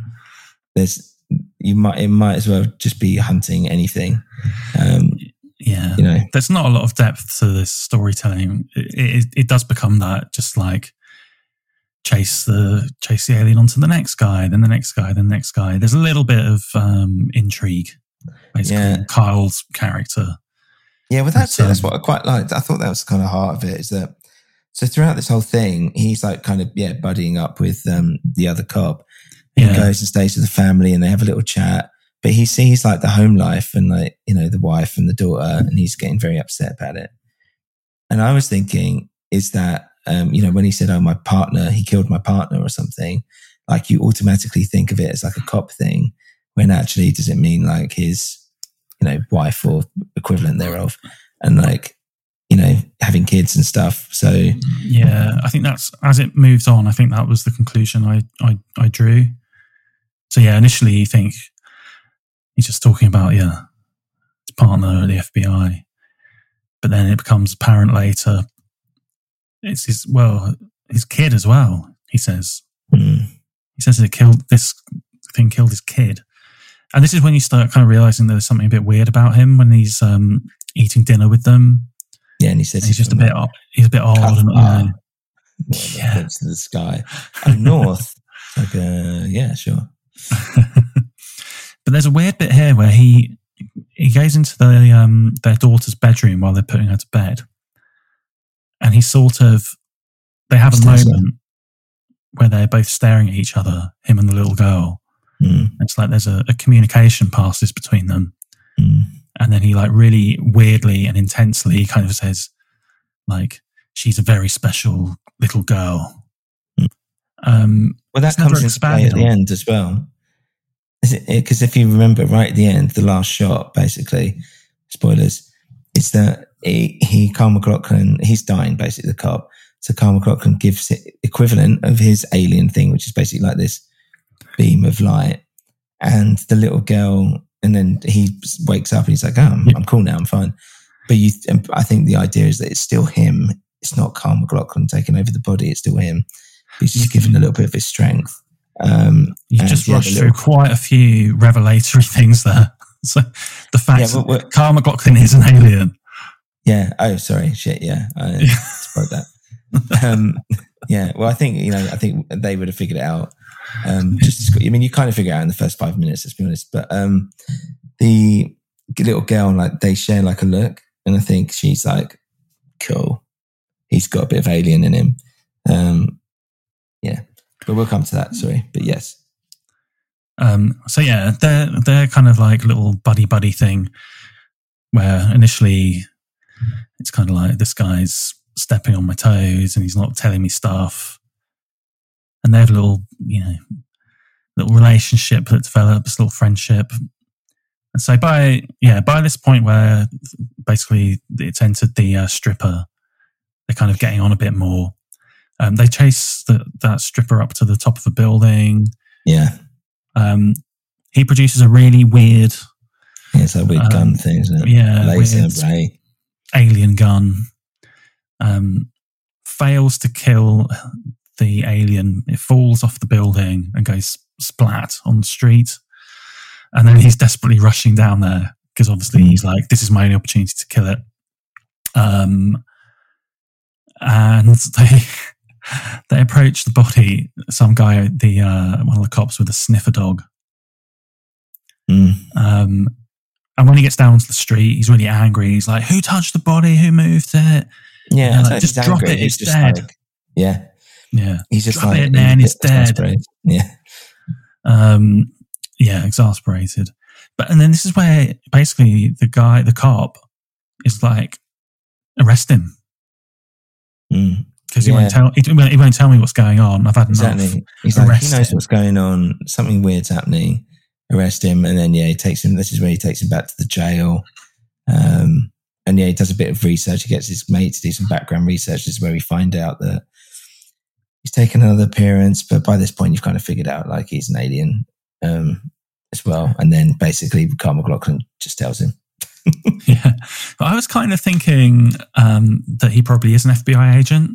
[SPEAKER 4] there's you might it might as well just be hunting anything. Um,
[SPEAKER 1] Yeah.
[SPEAKER 4] you know,
[SPEAKER 1] There's not a lot of depth to this storytelling. It, it, it does become that just like chase the chase the alien onto the next guy, then the next guy, then the next guy. There's a little bit of um, intrigue, basically.
[SPEAKER 4] Yeah.
[SPEAKER 1] Kyle's character.
[SPEAKER 4] Yeah, well, that's it. That's what I quite liked. I thought that was kind of heart of it. Is that so? Throughout this whole thing, he's like kind of yeah, buddying up with um, the other cop. He
[SPEAKER 1] Yeah.
[SPEAKER 4] goes and stays with the family, and they have a little chat. But he sees like the home life and like you know the wife and the daughter, and he's getting very upset about it. And I was thinking, is that um, you know when he said, "Oh, my partner, he killed my partner" or something, like you automatically think of it as like a cop thing, when actually does it mean like his you know wife or equivalent thereof, and like you know having kids and stuff. So
[SPEAKER 1] Yeah, I think that's as it moved on. I think that was the conclusion I I, I drew. So yeah, initially you think he's just talking about yeah his partner at the FBI, but then it becomes apparent later it's his well his kid as well. He says
[SPEAKER 4] mm,
[SPEAKER 1] he says it killed this thing killed his kid, and this is when you start kind of realizing there's something a bit weird about him when he's um, eating dinner with them.
[SPEAKER 4] yeah, and he says
[SPEAKER 1] And he's just a bit odd. He's a bit odd, and you know, Yeah.
[SPEAKER 4] points to the sky. Oh, north. like, uh, yeah, sure.
[SPEAKER 1] but there's a weird bit here where he he goes into the um their daughter's bedroom while they're putting her to bed, and he sort of they have a moment where they're both staring at each other, him and the little girl.
[SPEAKER 4] Mm,
[SPEAKER 1] It's like there's a, a communication passes between them,
[SPEAKER 4] mm.
[SPEAKER 1] and then he like really weirdly and intensely kind of says like she's a very special little girl.
[SPEAKER 4] Mm.
[SPEAKER 1] Um,
[SPEAKER 4] Well, that comes into play at the end as well. Because if you remember right at the end, the last shot, basically, spoilers, is that he, he Kyle MacLachlan, he's dying, basically, the cop. So Kyle MacLachlan gives it equivalent of his alien thing, which is basically like this beam of light. And the little girl, and then he wakes up and he's like, oh, I'm,
[SPEAKER 1] Yeah.
[SPEAKER 4] I'm cool now, I'm fine. But you, I think the idea is that it's still him. It's not Kyle MacLachlan taking over the body. It's still him. He's just given a little bit of his strength. Um,
[SPEAKER 1] You just
[SPEAKER 4] yeah,
[SPEAKER 1] rushed through quite a few revelatory things there. So the fact
[SPEAKER 4] Yeah,
[SPEAKER 1] that Kyle MacLachlan is an alien.
[SPEAKER 4] Yeah. Oh, sorry. Shit. Yeah. I spoke that. Um, yeah. Well, I think you know. I think they would have figured it out. Um, just. I mean, you kind of figure out in the first five minutes. Let's be honest. But um, the little girl, like, they share like a look, and I think she's like, cool. He's got a bit of alien in him. Um, yeah, but we'll come to that. Sorry, but yes,
[SPEAKER 1] Um, so yeah, they're they're kind of like little buddy buddy thing, where initially it's kind of like this guy's stepping on my toes and he's not telling me stuff, and they have a little you know little relationship that develops, little friendship. And so by yeah by this point where basically it's entered the uh, stripper, they're kind of getting on a bit more. Um, they chase the, that stripper up to the top of a building.
[SPEAKER 4] yeah,
[SPEAKER 1] Um, he produces a really weird
[SPEAKER 4] yeah it's that weird
[SPEAKER 1] Um,
[SPEAKER 4] gun thing, isn't it?
[SPEAKER 1] yeah,
[SPEAKER 4] laser ray.
[SPEAKER 1] alien gun. Um, fails to kill the alien. It falls off the building and goes splat on the street. And then he's desperately rushing down there because obviously he's like, "This is my only opportunity to kill it." Um, and they they approach the body. Some guy, the uh, one of the cops with a sniffer dog,
[SPEAKER 4] Mm.
[SPEAKER 1] um, and when he gets down to the street, he's really angry. He's like, "Who touched the body? Who moved it?"
[SPEAKER 4] Yeah,
[SPEAKER 1] like, just drop
[SPEAKER 4] angry.
[SPEAKER 1] it, it's
[SPEAKER 4] just
[SPEAKER 1] dead.
[SPEAKER 4] like- yeah,
[SPEAKER 1] Yeah,
[SPEAKER 4] he's just
[SPEAKER 1] Drop
[SPEAKER 4] like
[SPEAKER 1] it, man,
[SPEAKER 4] he's
[SPEAKER 1] it's dead.
[SPEAKER 4] Yeah,
[SPEAKER 1] um, yeah, exasperated. But and then this is where basically the guy, the cop, is like, arrest him
[SPEAKER 4] Mm.
[SPEAKER 1] because he
[SPEAKER 4] Yeah.
[SPEAKER 1] won't tell. He, won't- he won't tell me what's going on. I've had enough.
[SPEAKER 4] exactly. He's like, he knows
[SPEAKER 1] him.
[SPEAKER 4] what's going on. Something weird's happening. Arrest him, and then yeah, he takes him. This is where he takes him back to the jail. Um, and yeah, he does a bit of research. He gets his mate to do some background research. This is where we find out that he's taken another appearance. But by this point, you've kind of figured out like he's an alien um, as well. And then basically, Kyle MacLachlan just tells him.
[SPEAKER 1] Yeah, but I was kind of thinking um, that he probably is an FBI agent,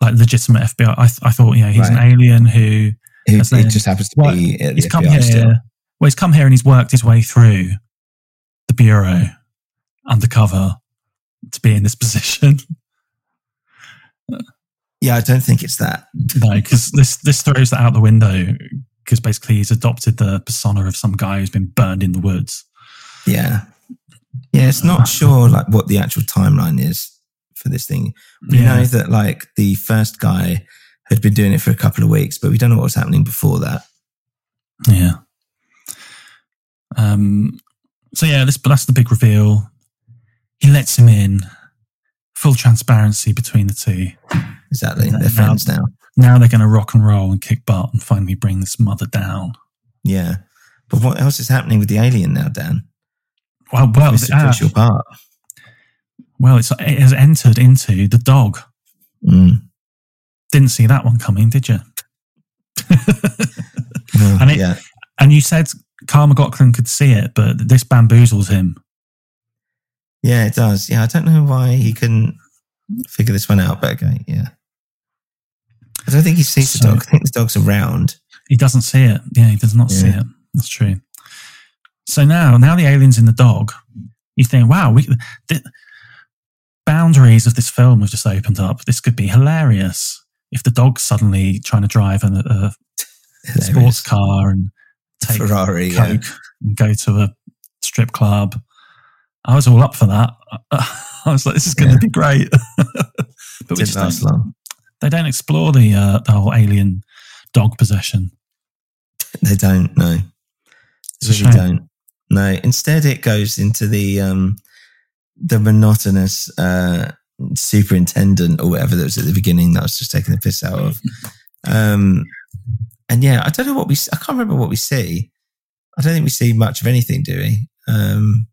[SPEAKER 1] like legitimate FBI. I, th- I thought, you know, he's an alien who
[SPEAKER 4] Who it just happens to
[SPEAKER 1] Well,
[SPEAKER 4] be at the
[SPEAKER 1] he's come here.
[SPEAKER 4] still.
[SPEAKER 1] Well, he's come here and he's worked his way through the bureau undercover to be in this position.
[SPEAKER 4] Yeah, I don't think it's that.
[SPEAKER 1] no, because this this throws that out the window. Because basically, he's adopted the persona of some guy who's been burned in the woods.
[SPEAKER 4] Yeah. Yeah, it's not sure like what the actual timeline is for this thing. We
[SPEAKER 1] Yeah.
[SPEAKER 4] know that like the first guy had been doing it for a couple of weeks, but we don't know what was happening before that.
[SPEAKER 1] Yeah. Um. So yeah, this but that's the big reveal. He lets him in. Full transparency between the two.
[SPEAKER 4] Exactly.
[SPEAKER 1] Now-
[SPEAKER 4] They're friends now.
[SPEAKER 1] Now they're going to rock and roll and kick butt and finally bring this mother down.
[SPEAKER 4] Yeah. But what else is happening with the alien now, Dan?
[SPEAKER 1] Well, well,
[SPEAKER 4] It's
[SPEAKER 1] ah,
[SPEAKER 4] crucial part.
[SPEAKER 1] well, it's, it has entered into the dog.
[SPEAKER 4] Mm.
[SPEAKER 1] Didn't see that one coming, did you? And it-
[SPEAKER 4] yeah.
[SPEAKER 1] And you said Kyle MacLachlan could see it, but this bamboozles him.
[SPEAKER 4] Yeah, it does. Yeah, I don't know why he couldn't figure this one out, but okay, yeah. I don't think he sees the dog. I think the dog's around.
[SPEAKER 1] He doesn't see it. Yeah, he does not see it. That's true. So now, now the alien's in the dog. You think, wow, we, the boundaries of this film have just opened up. This could be hilarious if the dog's suddenly trying to drive a, a sports car and take
[SPEAKER 4] Ferrari, yeah.
[SPEAKER 1] coke and go to a strip club. I was all up for that. I was like, this is going to
[SPEAKER 4] Yeah.
[SPEAKER 1] be great. but we
[SPEAKER 4] Didn't
[SPEAKER 1] just
[SPEAKER 4] last
[SPEAKER 1] don't,
[SPEAKER 4] long.
[SPEAKER 1] They don't explore the uh, the whole alien dog possession.
[SPEAKER 4] They don't. No,
[SPEAKER 1] It's
[SPEAKER 4] they really
[SPEAKER 1] shame.
[SPEAKER 4] don't. No. Instead, it goes into the um, the monotonous uh, superintendent or whatever that was at the beginning that I was just taking the piss out of. Um, and yeah, I don't know what we. I can't remember what we see. I don't think we see much of anything, do we? Um,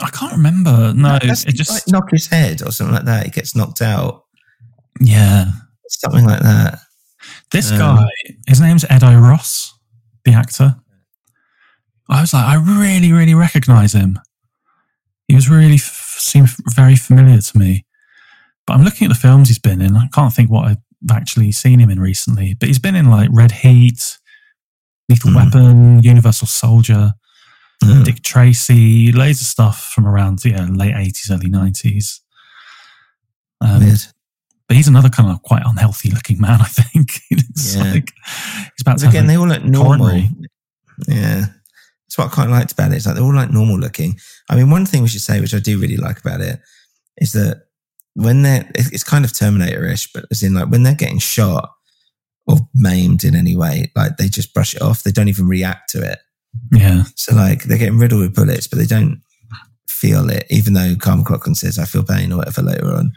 [SPEAKER 1] I can't remember. No, it just
[SPEAKER 4] like knock his head or something like that. He gets knocked out,
[SPEAKER 1] yeah.
[SPEAKER 4] something like that.
[SPEAKER 1] This
[SPEAKER 4] Um,
[SPEAKER 1] guy, his name's Ed O'Ross, the actor. I was like, I really, really recognize him. He was really f- seemed very familiar to me. But I'm looking at the films he's been in. I can't think what I've actually seen him in recently. But he's been in like Red Heat, Lethal
[SPEAKER 4] Hmm.
[SPEAKER 1] Weapon, Universal Soldier,
[SPEAKER 4] Mm.
[SPEAKER 1] Dick Tracy, loads of stuff from around yeah late 80s, early 90s. Um,
[SPEAKER 4] Weird.
[SPEAKER 1] But he's another kind of quite unhealthy looking man. I think looks
[SPEAKER 4] Yeah.
[SPEAKER 1] like he's about to
[SPEAKER 4] again, they all look normal.
[SPEAKER 1] coronary.
[SPEAKER 4] Yeah. That's what I quite liked about it. It's like they're all like normal looking. I mean, one thing we should say, which I do really like about it, is that when they're, it's kind of Terminator ish, but as in like when they're getting shot or maimed in any way, like they just brush it off. They don't even react to it.
[SPEAKER 1] Yeah.
[SPEAKER 4] So like they're getting riddled with bullets, but they don't feel it, even though Kyle MacLachlan says, I feel pain or whatever later on.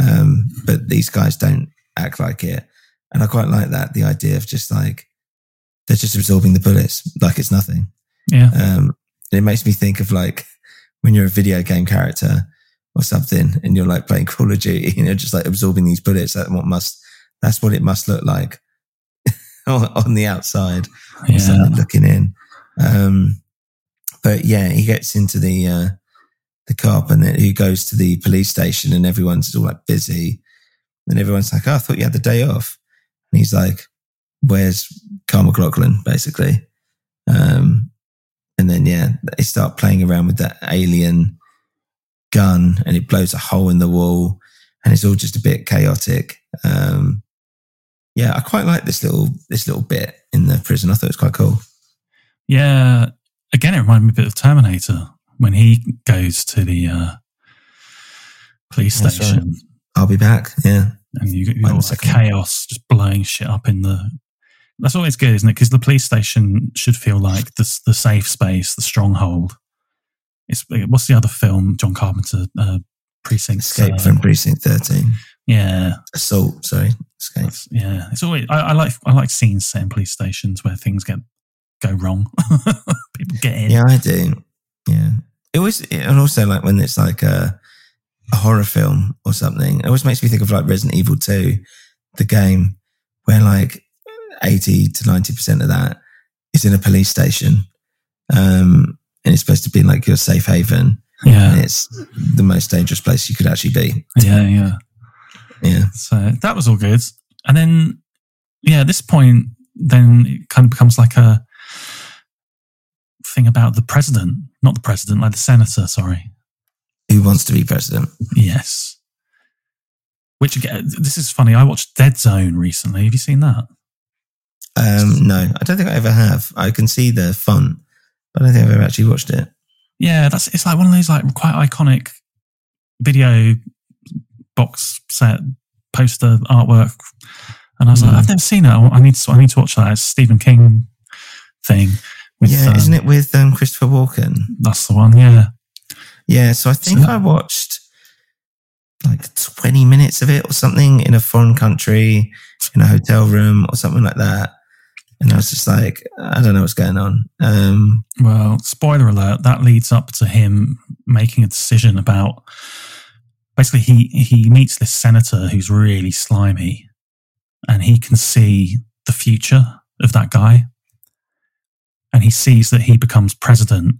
[SPEAKER 4] Um, but these guys don't act like it. And I quite like that, the idea of just like, they're just absorbing the bullets like it's nothing.
[SPEAKER 1] Yeah.
[SPEAKER 4] Um, it makes me think of like when you're a video game character or something and you're like playing Call of Duty, you know, just like absorbing these bullets. That what must, that's what it must look like on, on the outside,
[SPEAKER 1] Yeah.
[SPEAKER 4] looking in. Um, but yeah, he gets into the, uh, the cop and then he goes to the police station and everyone's all like busy. And everyone's like, oh, I thought you had the day off. And he's like, where's Kyle MacLachlan, basically? Um, and then, yeah, they start playing around with that alien gun and it blows a hole in the wall and it's all just a bit chaotic. Um, yeah, I quite like this little, this little bit in the prison. I thought it was quite cool.
[SPEAKER 1] Yeah. Again, it reminded me a bit of Terminator when he goes to the uh, police station
[SPEAKER 4] I'll be back. Yeah.
[SPEAKER 1] and you, got all the chaos just blowing shit up in the. That's always good, isn't it? Because the police station should feel like the the safe space, the stronghold. It's what's the other film John Carpenter uh, precinct
[SPEAKER 4] Escape
[SPEAKER 1] uh,
[SPEAKER 4] from precinct 13.
[SPEAKER 1] yeah
[SPEAKER 4] Assault, sorry. Escape.
[SPEAKER 1] That's- yeah, it's always I, I like I like scenes set in police stations where things get go wrong. People get in.
[SPEAKER 4] Yeah, I do. Yeah. It was, and also like when it's like a, a horror film or something, it always makes me think of like Resident Evil 2, the game, where like 80 to 90% of that is in a police station. Um, and it's supposed to be like your safe haven.
[SPEAKER 1] Yeah.
[SPEAKER 4] And it's the most dangerous place you could actually be.
[SPEAKER 1] Yeah, yeah.
[SPEAKER 4] Yeah.
[SPEAKER 1] So that was all good. And then, yeah, at this point, then it kind of becomes like a thing about the president, not the president, like the senator, sorry.
[SPEAKER 4] Who wants to be president?
[SPEAKER 1] Yes. Which again, this is funny. I watched Dead Zone recently. Have you seen that?
[SPEAKER 4] Um, no, I don't think I ever have. I can see the fun, but I don't think I've ever actually watched it.
[SPEAKER 1] Yeah, that's it's like one of those like quite iconic video box set poster artwork. And I was like,
[SPEAKER 4] Mm.
[SPEAKER 1] I've never seen it. I I need to I need to watch that. It's a Stephen King thing.
[SPEAKER 4] Yeah,
[SPEAKER 1] um,
[SPEAKER 4] isn't it with um, Christopher Walken?
[SPEAKER 1] That's the one. Yeah.
[SPEAKER 4] Yeah, so I think
[SPEAKER 1] So-
[SPEAKER 4] I watched like 20 minutes of it or something in a foreign country, in a hotel room or something like that. And I was just like, I don't know what's going on. Um,
[SPEAKER 1] Well, spoiler alert, that leads up to him making a decision about basically he he meets this senator who's really slimy and he can see the future of that guy. And he sees that he becomes president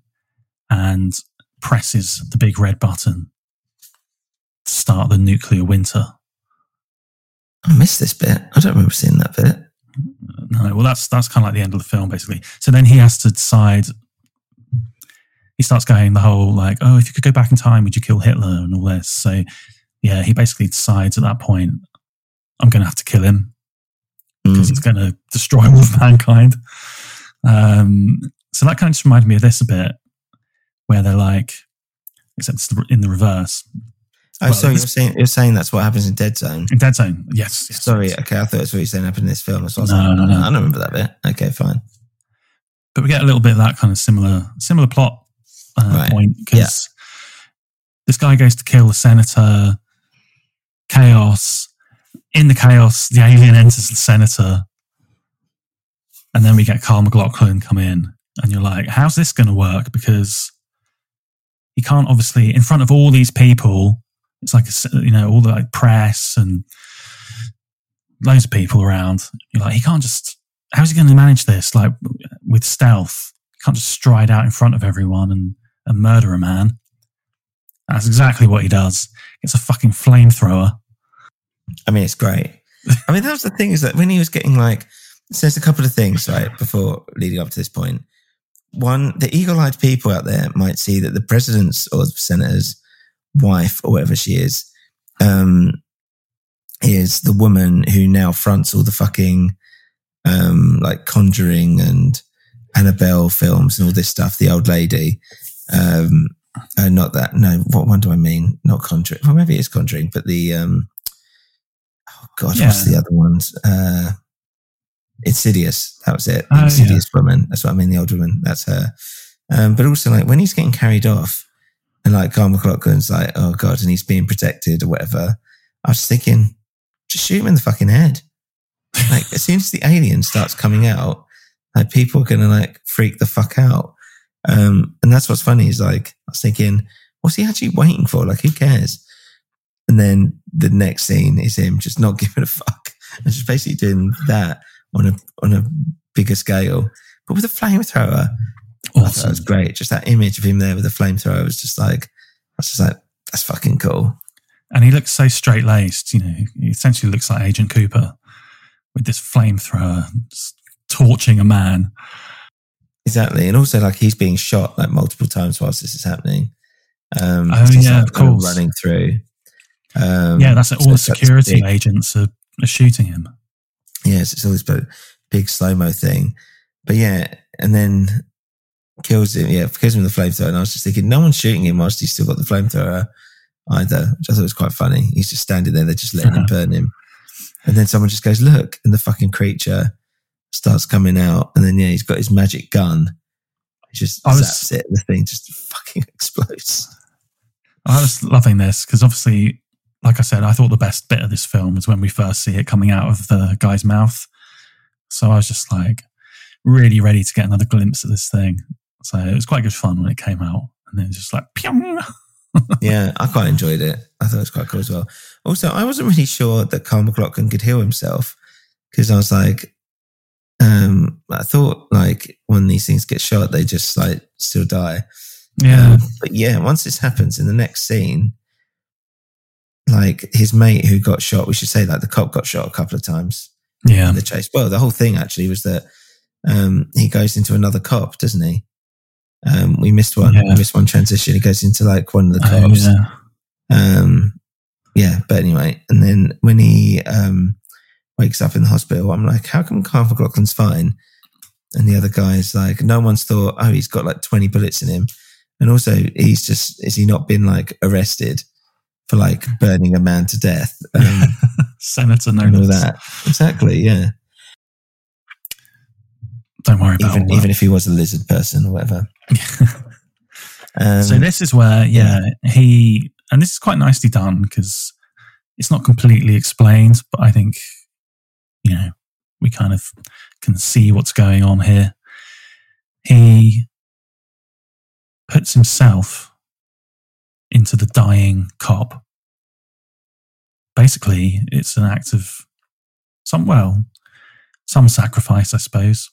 [SPEAKER 1] and presses the big red button to start the nuclear winter.
[SPEAKER 4] I missed this bit. I don't remember seeing that bit.
[SPEAKER 1] No, well, that's that's kind of like the end of the film, basically. So then he has to decide. He starts going the whole like, oh, if you could go back in time, would you kill Hitler and all this? So, yeah, he basically decides at that point, I'm going to have to kill him because
[SPEAKER 4] Mm.
[SPEAKER 1] it's going to destroy all of mankind. Um, so that kind of just reminded me of this a bit, where they're like, except it's in the reverse.
[SPEAKER 4] Oh,
[SPEAKER 1] Well,
[SPEAKER 4] so you're saying, you're saying that's what happens in Dead Zone?
[SPEAKER 1] In Dead Zone, yes. yes
[SPEAKER 4] Sorry,
[SPEAKER 1] yes.
[SPEAKER 4] okay, I thought that's what you're saying happened in this film. I
[SPEAKER 1] No,
[SPEAKER 4] like,
[SPEAKER 1] no, no.
[SPEAKER 4] I don't remember that bit. Okay, fine.
[SPEAKER 1] but we get a little bit of that kind of similar similar plot uh,
[SPEAKER 4] Right.
[SPEAKER 1] point because this guy goes to kill the senator. Chaos. In the chaos, the alien enters the senator, and then we get Carl McLaughlin come in, and you're like, "How's this going to work?" Because he can't obviously in front of all these people. It's like you know all the like press and loads of people around. You're like, he can't just. How's he going to manage this? Like with stealth, he can't just stride out in front of everyone and, and murder a man. That's exactly what he does. It's a fucking flamethrower.
[SPEAKER 4] I mean, it's great. I mean, that was the thing is that when he was getting like, so there's a couple of things, right, before leading up to this point. One, the eagle eyed people out there might see that the president's or the senator's wife or whatever she is, um, is the woman who now fronts all the fucking, um, like conjuring and Annabelle films and all this stuff. The old lady. Um, uh, not that. No, what one do I mean? Not Conjuring. Well, maybe it's Conjuring, but the um, oh god,
[SPEAKER 1] Yeah.
[SPEAKER 4] what's the other ones? Uh, Insidious. That was it. The
[SPEAKER 1] Oh,
[SPEAKER 4] Insidious woman. That's what I mean. The old woman. That's her. Um, but also like when he's getting carried off, and like Kyle MacLachlan's like, oh god, and he's being protected or whatever. I was thinking, just shoot him in the fucking head. Like as soon as the alien starts coming out, like people are gonna like freak the fuck out. Um, and that's what's funny is like I was thinking, what's he actually waiting for? Like who cares? And then the next scene is him just not giving a fuck and just basically doing that on a on a bigger scale, but with a flamethrower. Thought that was great. Just that image of him there with a flamethrower was just like, I was just like, that's fucking cool.
[SPEAKER 1] And he looks so straight laced, you know, he essentially looks like Agent Cooper with this flamethrower torching a man.
[SPEAKER 4] Exactly. And also like he's being shot like multiple times whilst this is happening. Um,
[SPEAKER 1] Oh, yeah,
[SPEAKER 4] like,
[SPEAKER 1] of
[SPEAKER 4] kind
[SPEAKER 1] course.
[SPEAKER 4] running through. Um,
[SPEAKER 1] yeah, that's it. All
[SPEAKER 4] so
[SPEAKER 1] the
[SPEAKER 4] it's got this
[SPEAKER 1] security agents are, are shooting him.
[SPEAKER 4] Yes, it's always big, big slow mo thing. But yeah, and then kills him. Yeah, kills him with the flamethrower. And I was just thinking, no one's shooting him whilst he's still got the flamethrower either, which I thought was quite funny. He's just standing there, they're just letting him burn him. And then someone just goes, look, and the fucking creature starts coming out. And then, yeah, he's got his magic gun. He just
[SPEAKER 1] I was-
[SPEAKER 4] zaps it. And the thing just fucking explodes.
[SPEAKER 1] I was loving this because obviously, like I said, I thought the best bit of this film was when we first see it coming out of the guy's mouth. So I was just like really ready to get another glimpse of this thing. So it was quite good fun when it came out. And then just like,
[SPEAKER 4] yeah, I quite enjoyed it. I thought it was quite cool as well. Also, I wasn't really sure that Kyle MacLachlan could heal himself because I was like, um, I thought like when these things get shot, they just like still die.
[SPEAKER 1] Yeah.
[SPEAKER 4] Um, but yeah, once this happens in the next scene, like his mate who got shot, we should say like the cop got shot a couple of times
[SPEAKER 1] Yeah.
[SPEAKER 4] in the chase. Well, the whole thing actually was that um, he goes into another cop, doesn't he? Um, we missed one. We missed one transition. He goes into like one of the
[SPEAKER 1] Oh,
[SPEAKER 4] cops.
[SPEAKER 1] yeah.
[SPEAKER 4] Um, yeah, but anyway, and then when he um, wakes up in the hospital, I'm like, how come Kyle MacLachlan's fine? And the other guy's like, no one's thought, oh, he's got like 20 bullets in him. And also, he's just, is he not been like arrested for like burning a man to death? Um,
[SPEAKER 1] Senator Nolan.
[SPEAKER 4] that. Exactly, yeah.
[SPEAKER 1] Don't worry about
[SPEAKER 4] Even, even if he was a lizard person or whatever. Um,
[SPEAKER 1] so this is where, yeah, he, and this is quite nicely done because it's not completely explained, but I think, you know, we kind of can see what's going on here. He puts himself into the dying cop. Basically, it's an act of some, well, some sacrifice, I suppose.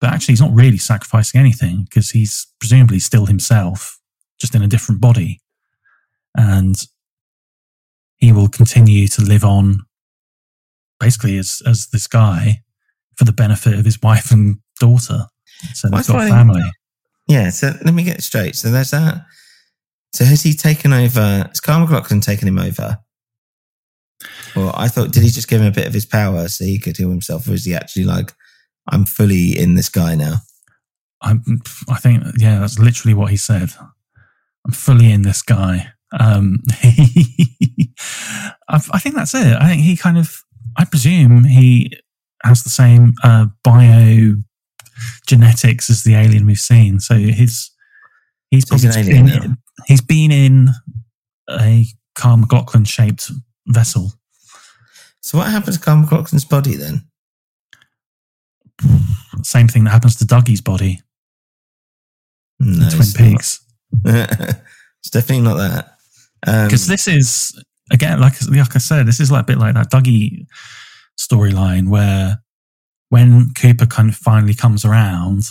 [SPEAKER 1] But actually, he's not really sacrificing anything because he's presumably still himself, just in a different body. And he will continue to live on basically as, as this guy for the benefit of his wife and daughter. So they've got family.
[SPEAKER 4] Yeah, so let me get it straight. So there's that. So has he taken over? Has Kyle MacLachlan taken him over? Well, I thought, did he just give him a bit of his power so he could heal himself? Or is he actually like, I'm fully in this guy now?
[SPEAKER 1] I'm, I think, yeah, that's literally what he said. I'm fully in this guy. Um, I, I think that's it. I think he kind of, I presume he has the same uh, bio genetics as the alien we've seen. So his, he's,
[SPEAKER 4] So he's an
[SPEAKER 1] probably
[SPEAKER 4] alien
[SPEAKER 1] been- he's been in a Kyle MacLachlan shaped vessel.
[SPEAKER 4] So what happens to Kyle MacLachlan's body then?
[SPEAKER 1] Same thing that happens to Dougie's body
[SPEAKER 4] No,
[SPEAKER 1] Twin. Peaks.
[SPEAKER 4] it's definitely not that. Um,
[SPEAKER 1] because this is again like like I said, this is like a bit like that Dougie storyline where when Cooper kind of finally comes around.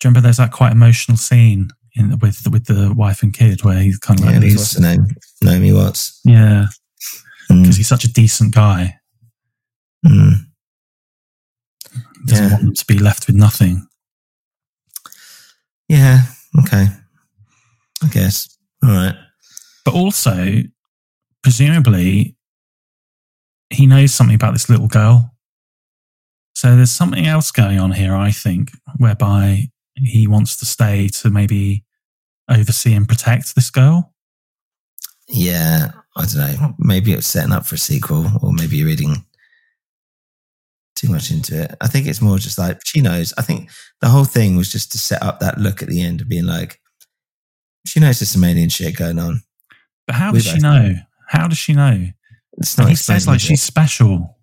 [SPEAKER 1] Do you remember there's that quite emotional scene in with with the wife and kid where he's kind of
[SPEAKER 4] yeah,
[SPEAKER 1] like
[SPEAKER 4] what's the name? Naomi Watts.
[SPEAKER 1] yeah
[SPEAKER 4] Mm,
[SPEAKER 1] because he's such a decent guy
[SPEAKER 4] mm.
[SPEAKER 1] He doesn't
[SPEAKER 4] Yeah.
[SPEAKER 1] want them to be left with nothing.
[SPEAKER 4] Yeah, okay. I guess. All right.
[SPEAKER 1] But also, presumably, he knows something about this little girl So there's something else going on here, I think, whereby he wants to stay to maybe oversee and protect this girl.
[SPEAKER 4] Yeah, I don't know. Maybe it's setting up for a sequel, or maybe you're reading too much into it. I think it's more just like she knows. I think the whole thing was just to set up that look at the end of being like, she knows there's some alien shit going on.
[SPEAKER 1] But how does she know? How does she know?
[SPEAKER 4] It's not
[SPEAKER 1] he says like
[SPEAKER 4] is it?
[SPEAKER 1] she's special.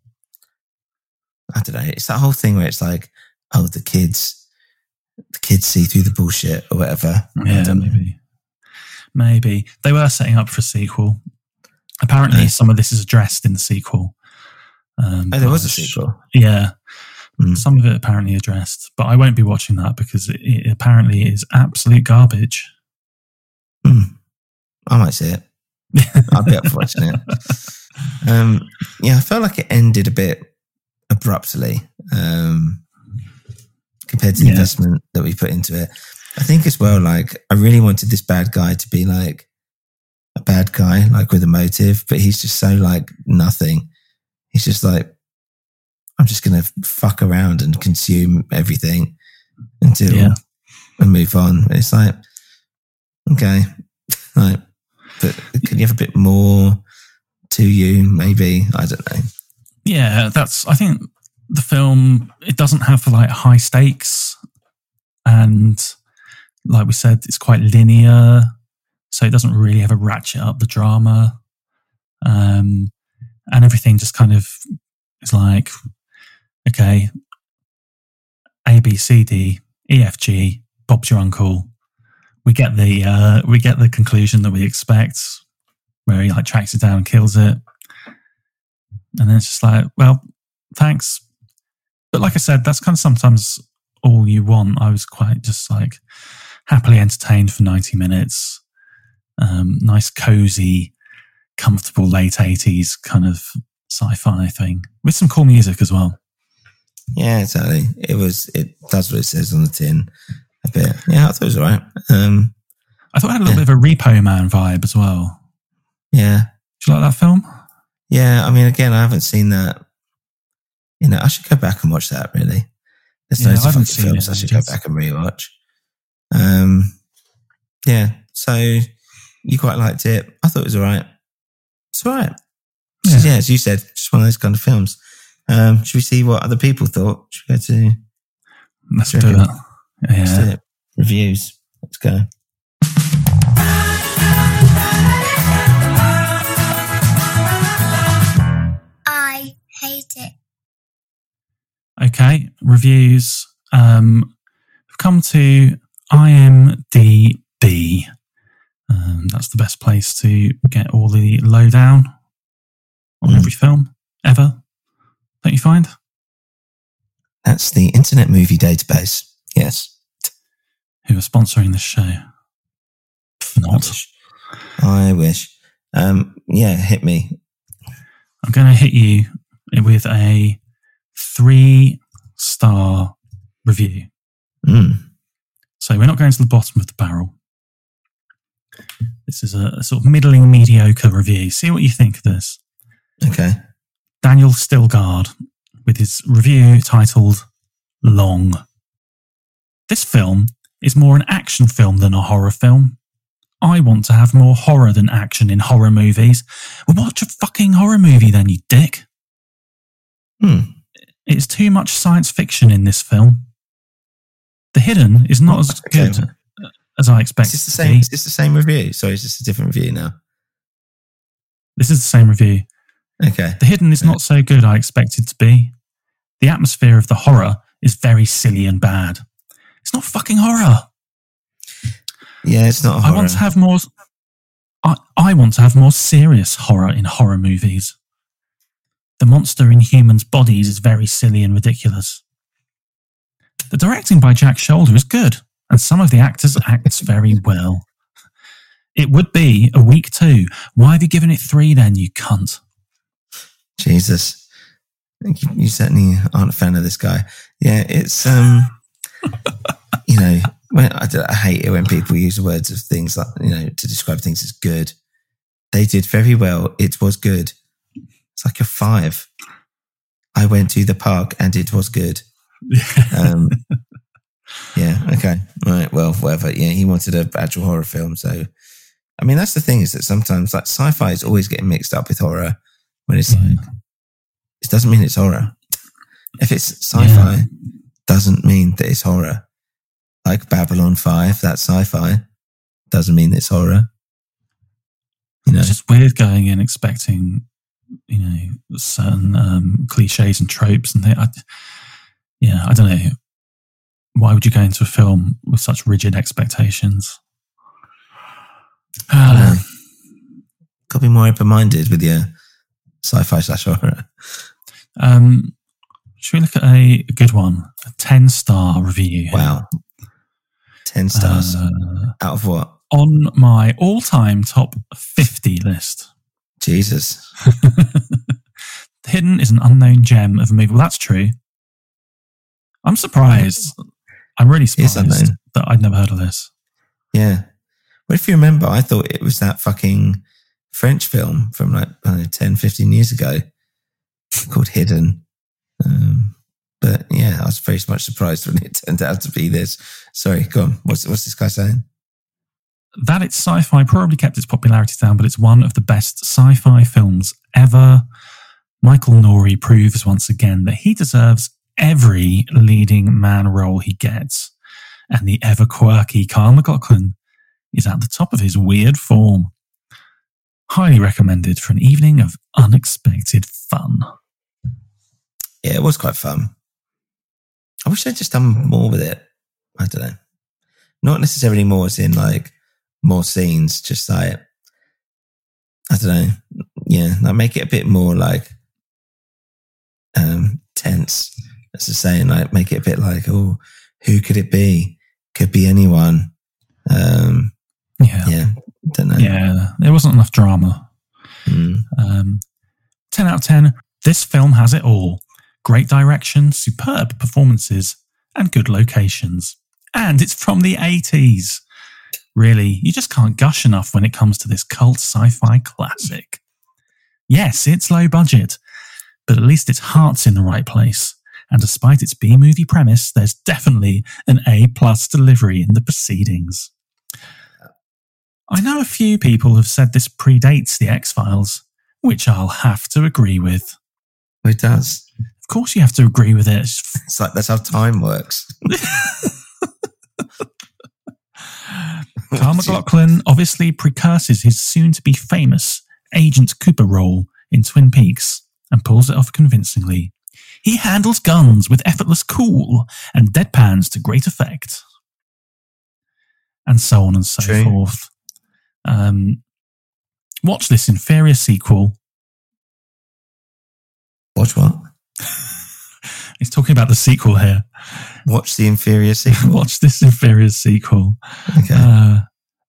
[SPEAKER 4] I don't know. It's that whole thing where it's like, oh, the kids, the kids see through the bullshit or whatever.
[SPEAKER 1] Yeah,
[SPEAKER 4] don't know.
[SPEAKER 1] maybe. Maybe. They were setting up for a sequel. Apparently, some of this is addressed in the sequel. Um,
[SPEAKER 4] Oh, there was a sequel.
[SPEAKER 1] Yeah.
[SPEAKER 4] Hmm.
[SPEAKER 1] Some of it apparently addressed, but I won't be watching that because it, it apparently is absolute garbage.
[SPEAKER 4] Hmm. I might see it. I'll be up for watching it. Um, yeah, I felt like it ended a bit abruptly um, compared to the
[SPEAKER 1] Yeah.
[SPEAKER 4] investment that we put into it. I think as well, like I really wanted this bad guy to be like a bad guy, like with a motive, but he's just so like nothing. He's just like, I'm just gonna fuck around and consume everything until
[SPEAKER 1] Yeah.
[SPEAKER 4] we move on. It's like, okay, like, but can you have a bit more to you? Maybe I don't know.
[SPEAKER 1] Yeah, that's. I think the film it doesn't have like high stakes, and like we said, it's quite linear, so it doesn't really ever ratchet up the drama, um, and everything just kind of is like, okay, A B C D E F G, Bob's your uncle. We get the uh, we get the conclusion that we expect, where he like tracks it down and kills it. And then it's just like, well, thanks. But like I said, that's kind of sometimes all you want. I was quite just like happily entertained for 90 minutes. Um, nice, cozy, comfortable late 80s kind of sci fi thing with some cool music as well.
[SPEAKER 4] Yeah, exactly. It was. It does what it says on the tin. A bit. Yeah, I thought it was alright. Um,
[SPEAKER 1] I thought it had a little bit of a Repo Man vibe as well.
[SPEAKER 4] yeah,
[SPEAKER 1] Do you like that film?
[SPEAKER 4] yeah. I mean, again, I haven't seen that. You know, I should go back and watch that. Really, there's
[SPEAKER 1] Yeah,
[SPEAKER 4] loads of fucking films
[SPEAKER 1] it
[SPEAKER 4] I should go back and rewatch. Um, yeah. So you quite liked it. I thought it was alright. It's alright.
[SPEAKER 1] Yeah.
[SPEAKER 4] Yeah. as you said, just one of those kind of films. Um, should we see what other people thought? Should we go to
[SPEAKER 1] Let's
[SPEAKER 4] Do
[SPEAKER 1] do that.
[SPEAKER 4] reckon? let's do
[SPEAKER 1] Yeah.
[SPEAKER 4] it. reviews? Let's go.
[SPEAKER 8] I hate it.
[SPEAKER 1] Okay, reviews. Um, we've come to IMDb. Um, that's the best place to get all the lowdown on
[SPEAKER 4] Mm.
[SPEAKER 1] every film ever. Don't you find?
[SPEAKER 4] That's the Internet Movie Database. Yes.
[SPEAKER 1] Who are sponsoring this show?
[SPEAKER 4] I
[SPEAKER 1] Not.
[SPEAKER 4] wish. I wish. Um, yeah, hit me.
[SPEAKER 1] I'm going to hit you with a three star review.
[SPEAKER 4] Mm.
[SPEAKER 1] So we're not going to the bottom of the barrel. This is a, a sort of middling mediocre review. See what you think of this.
[SPEAKER 4] Okay.
[SPEAKER 1] Daniel Stilgard with his review titled Long. This film is more an action film than a horror film. I want to have more horror than action in horror movies. Well, watch a fucking horror movie then, you dick.
[SPEAKER 4] Hmm.
[SPEAKER 1] It's too much science fiction in this film. The Hidden is not as
[SPEAKER 4] Okay.
[SPEAKER 1] good as I
[SPEAKER 4] Is
[SPEAKER 1] expected
[SPEAKER 4] this the same? Is this the same review? Sorry, is this a different review now?
[SPEAKER 1] This is the same review.
[SPEAKER 4] Okay.
[SPEAKER 1] The Hidden is not so good I expected to be. The atmosphere of the horror is very silly and bad. It's not fucking horror.
[SPEAKER 4] Yeah, it's not
[SPEAKER 1] I want to have more. I, I want to have more serious horror in horror movies. The monster in humans' bodies is very silly and ridiculous. The directing by Jack Sholder is good, and some of the actors acts very well. It would be a week two. Why have you given it three then, you cunt?
[SPEAKER 4] Jesus. You, you certainly aren't a fan of this guy. Yeah, it's um, you know, when I, I hate it when people use the words of things like you know to describe things as good. They did very well. It was good. It's like a five. I went to the park and it was good. Um, yeah. Okay. Right. Well, whatever. Yeah. He wanted an actual horror film. So, I mean, that's the thing is that sometimes like sci-fi is always getting mixed up with horror when it's like, it doesn't mean it's horror. If it's sci-fi,
[SPEAKER 1] Yeah.
[SPEAKER 4] doesn't mean that it's horror. Like Babylon 5, that's sci-fi. Doesn't mean it's horror. You know,
[SPEAKER 1] It's just weird going in expecting, you know, certain um, cliches and tropes and things. I, yeah, I don't know. Why would you go into a film with such rigid expectations?
[SPEAKER 4] I don't. Got to be more open-minded with your sci-fi slash horror.
[SPEAKER 1] Um, should we look at a, a good one? A 10 star review.
[SPEAKER 4] Wow. 10 stars.
[SPEAKER 1] Uh,
[SPEAKER 4] Out of what?
[SPEAKER 1] on my all time top 50 list.
[SPEAKER 4] Jesus.
[SPEAKER 1] Hidden is an unknown gem of a movie. Well, that's true. I'm surprised. I'm really surprised that I'd never heard of this.
[SPEAKER 4] Yeah. But if you remember, I thought it was that fucking French film from like, I know, 10, 15 years ago called Hidden. Um, but yeah, I was very much surprised when it turned out to be this. Sorry, go on. What's, what's this guy saying?
[SPEAKER 1] That it's sci fi probably kept its popularity down, but it's one of the best sci fi films ever. Michael Nouri proves once again that he deserves every leading man role he gets. And the ever quirky Kyle MacLachlan is at the top of his weird form. Highly recommended for an evening of unexpected fun.
[SPEAKER 4] Yeah, it was quite fun. I wish they'd just done more with it. I don't know. Not necessarily more as in like more scenes, just like, I don't know. Yeah, like make it a bit more like um tense. As I saying, like make it a bit like, oh, who could it be? Could be anyone. Um
[SPEAKER 1] Yeah.
[SPEAKER 4] yeah, don't know.
[SPEAKER 1] Yeah, there wasn't enough drama.
[SPEAKER 4] Mm.
[SPEAKER 1] Um, 10 out of 10. This film has it all great direction, superb performances, and good locations. And it's from the 80s. Really, you just can't gush enough when it comes to this cult sci fi classic. Yes, it's low budget, but at least its heart's in the right place. And despite its B movie premise, there's definitely an A plus delivery in the proceedings. I know a few people have said this predates The X Files, which I'll have to agree with.
[SPEAKER 4] It does.
[SPEAKER 1] Of course, you have to agree with it. It's
[SPEAKER 4] like that's how time works.
[SPEAKER 1] Carl McLaughlin obviously precurses his soon to be famous Agent Cooper role in Twin Peaks and pulls it off convincingly. He handles guns with effortless cool and deadpans to great effect. And so on and so
[SPEAKER 4] True.
[SPEAKER 1] forth. Um, watch this inferior sequel.
[SPEAKER 4] Watch what?
[SPEAKER 1] He's talking about the sequel here.
[SPEAKER 4] Watch the inferior sequel.
[SPEAKER 1] watch this inferior sequel.
[SPEAKER 4] Okay.
[SPEAKER 1] uh,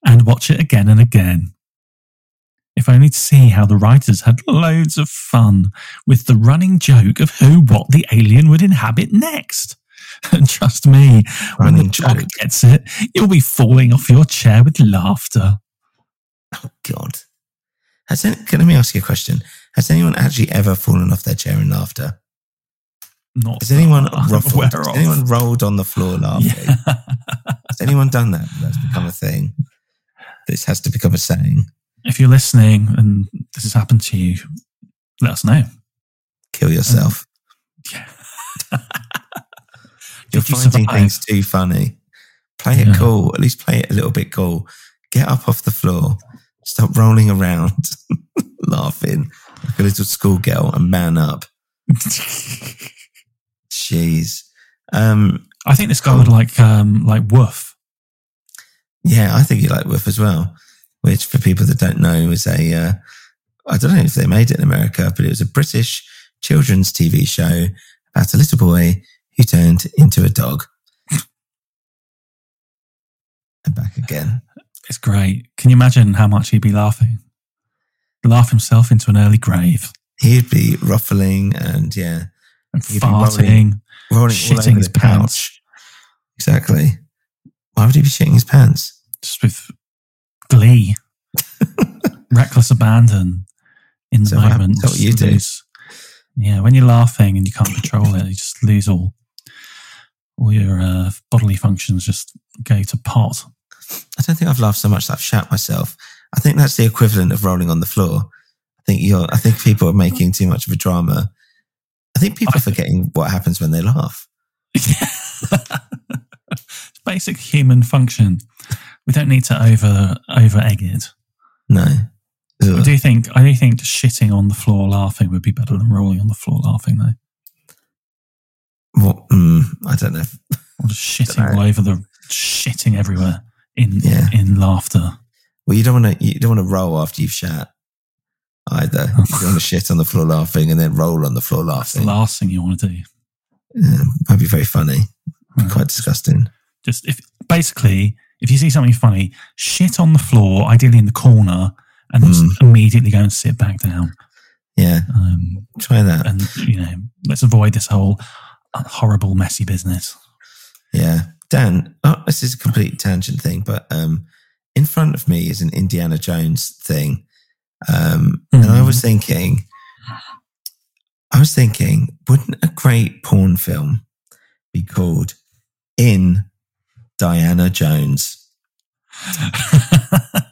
[SPEAKER 1] and watch it again and again. If only to see how the writers had loads of fun with the running joke of who, what the alien would inhabit next. And trust me, when the
[SPEAKER 4] Running joke.
[SPEAKER 1] gets it, you'll be falling off your chair with laughter.
[SPEAKER 4] Oh God. Has any, can let me ask you a question? Has anyone actually ever fallen off their chair in laughter?
[SPEAKER 1] Not
[SPEAKER 4] Has anyone ruffled? Has anyone rolled on the floor laughing?
[SPEAKER 1] Yeah.
[SPEAKER 4] Has anyone done that? That's become a thing. This has to become a saying.
[SPEAKER 1] If you're listening and this has happened to you, let us know.
[SPEAKER 4] Kill yourself. You're
[SPEAKER 1] you
[SPEAKER 4] finding
[SPEAKER 1] survive?
[SPEAKER 4] things too funny. Play it cool. At least play it a little bit cool. Get up off the floor. Stop rolling around, laughing like a little schoolgirl and man up. Jeez. Um,
[SPEAKER 1] I think this guy would like um like Woof.
[SPEAKER 4] Yeah, I think he like Woof as well, which for people that don't know is a, uh, I don't know if they made it in America, but it was a British children's TV show about a little boy who turned into a dog. and back again.
[SPEAKER 1] It's great. Can you imagine how much he'd be laughing? Laugh himself into an early grave
[SPEAKER 4] He'd be ruffling and yeah,
[SPEAKER 1] and
[SPEAKER 4] He'd be
[SPEAKER 1] farting,
[SPEAKER 4] rolling all
[SPEAKER 1] shitting his
[SPEAKER 4] the couch. Exactly. Why would he be shitting his pants?
[SPEAKER 1] just with glee, reckless abandon in the
[SPEAKER 4] So
[SPEAKER 1] moment.
[SPEAKER 4] What you do?
[SPEAKER 1] Yeah, when you're laughing and you can't control it, you just lose all all your uh, bodily functions. Just go to pot.
[SPEAKER 4] I don't think I've laughed so much that I've shat myself. I think that's the equivalent of rolling on the floor. I think you're. I think people are making too much of a drama. I think people are forgetting what happens when they laugh.
[SPEAKER 1] it's basic human function. We don't need to over over egg it.
[SPEAKER 4] No.
[SPEAKER 1] I do think I do think just shitting on the floor laughing would be better than rolling on the floor laughing though.
[SPEAKER 4] What? Mm, I don't know.
[SPEAKER 1] Or just shitting all over the shitting everywhere in
[SPEAKER 4] Yeah.
[SPEAKER 1] in laughter.
[SPEAKER 4] Well, you don't want to. You don't want to roll after you've shat either. You don't want to shit on the floor laughing and then roll on the floor
[SPEAKER 1] That's the last thing you want to do.
[SPEAKER 4] Yeah, might be very funny. Quite disgusting.
[SPEAKER 1] Just if basically if you see something funny, shit on the floor, ideally in the corner, and just
[SPEAKER 4] Mm.
[SPEAKER 1] immediately go and sit back down.
[SPEAKER 4] Yeah,
[SPEAKER 1] Um,
[SPEAKER 4] try that.
[SPEAKER 1] and you know, let's avoid this whole uh, horrible, messy business.
[SPEAKER 4] Yeah, Dan. Oh, this is a complete tangent thing, but um, in front of me is an Indiana Jones thing, um, and I was thinking, I was thinking, wouldn't a great porn film be called "In Diana Jones"?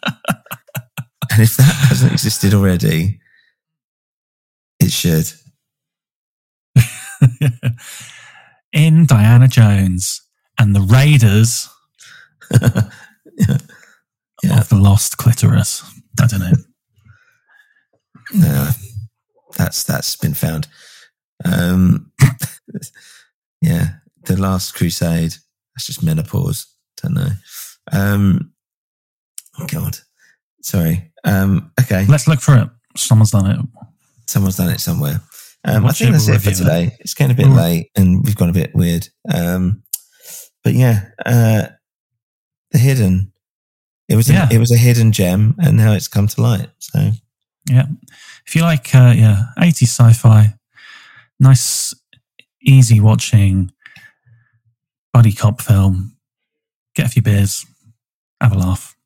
[SPEAKER 4] And if that hasn't existed already, it should.
[SPEAKER 1] in Diana Jones and the Raiders
[SPEAKER 4] Yeah.
[SPEAKER 1] of the Lost Clitoris. I don't know.
[SPEAKER 4] No, that's that's been found. Um, yeah, the Last Crusade. That's just menopause. Don't know. Um, oh God, sorry. Um, okay,
[SPEAKER 1] Let's look for it. Someone's done it.
[SPEAKER 4] someone's done it somewhere. Um, I think that's it for
[SPEAKER 1] review it.
[SPEAKER 4] today. It's getting a bit
[SPEAKER 1] Mm.
[SPEAKER 4] late, and we've gone a bit weird. Um, but yeah, uh, the hidden. It was
[SPEAKER 1] Yeah.
[SPEAKER 4] a, it was a hidden gem, and now it's come to light. So
[SPEAKER 1] Yeah. If you like, uh, yeah, 80s sci fi, nice, easy watching buddy cop film, get a few beers, have a laugh,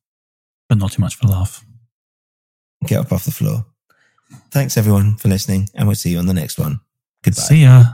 [SPEAKER 1] but not too much of a laugh.
[SPEAKER 4] get up off the floor. Thanks everyone for listening, and we'll see you on the next one. Goodbye.
[SPEAKER 1] See ya.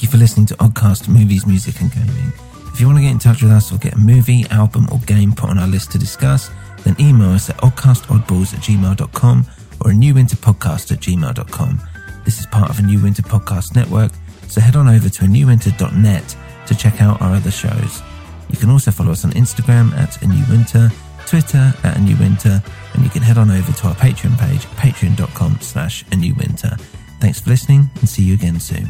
[SPEAKER 9] Thank you for listening to Oddcast Movies, Music and Gaming. If you want to get in touch with us or get a movie, album, or game put on our list to discuss, then email us at oddcastoddballs at gmail.com or a new winter podcast at gmail.com. This is part of a New Winter Podcast Network, so head on over to a newwinter.net to check out our other shows. You can also follow us on Instagram at a new winter, Twitter at a new winter, and you can head on over to our Patreon page, patreon.com slash a new winter. Thanks for listening and see you again soon.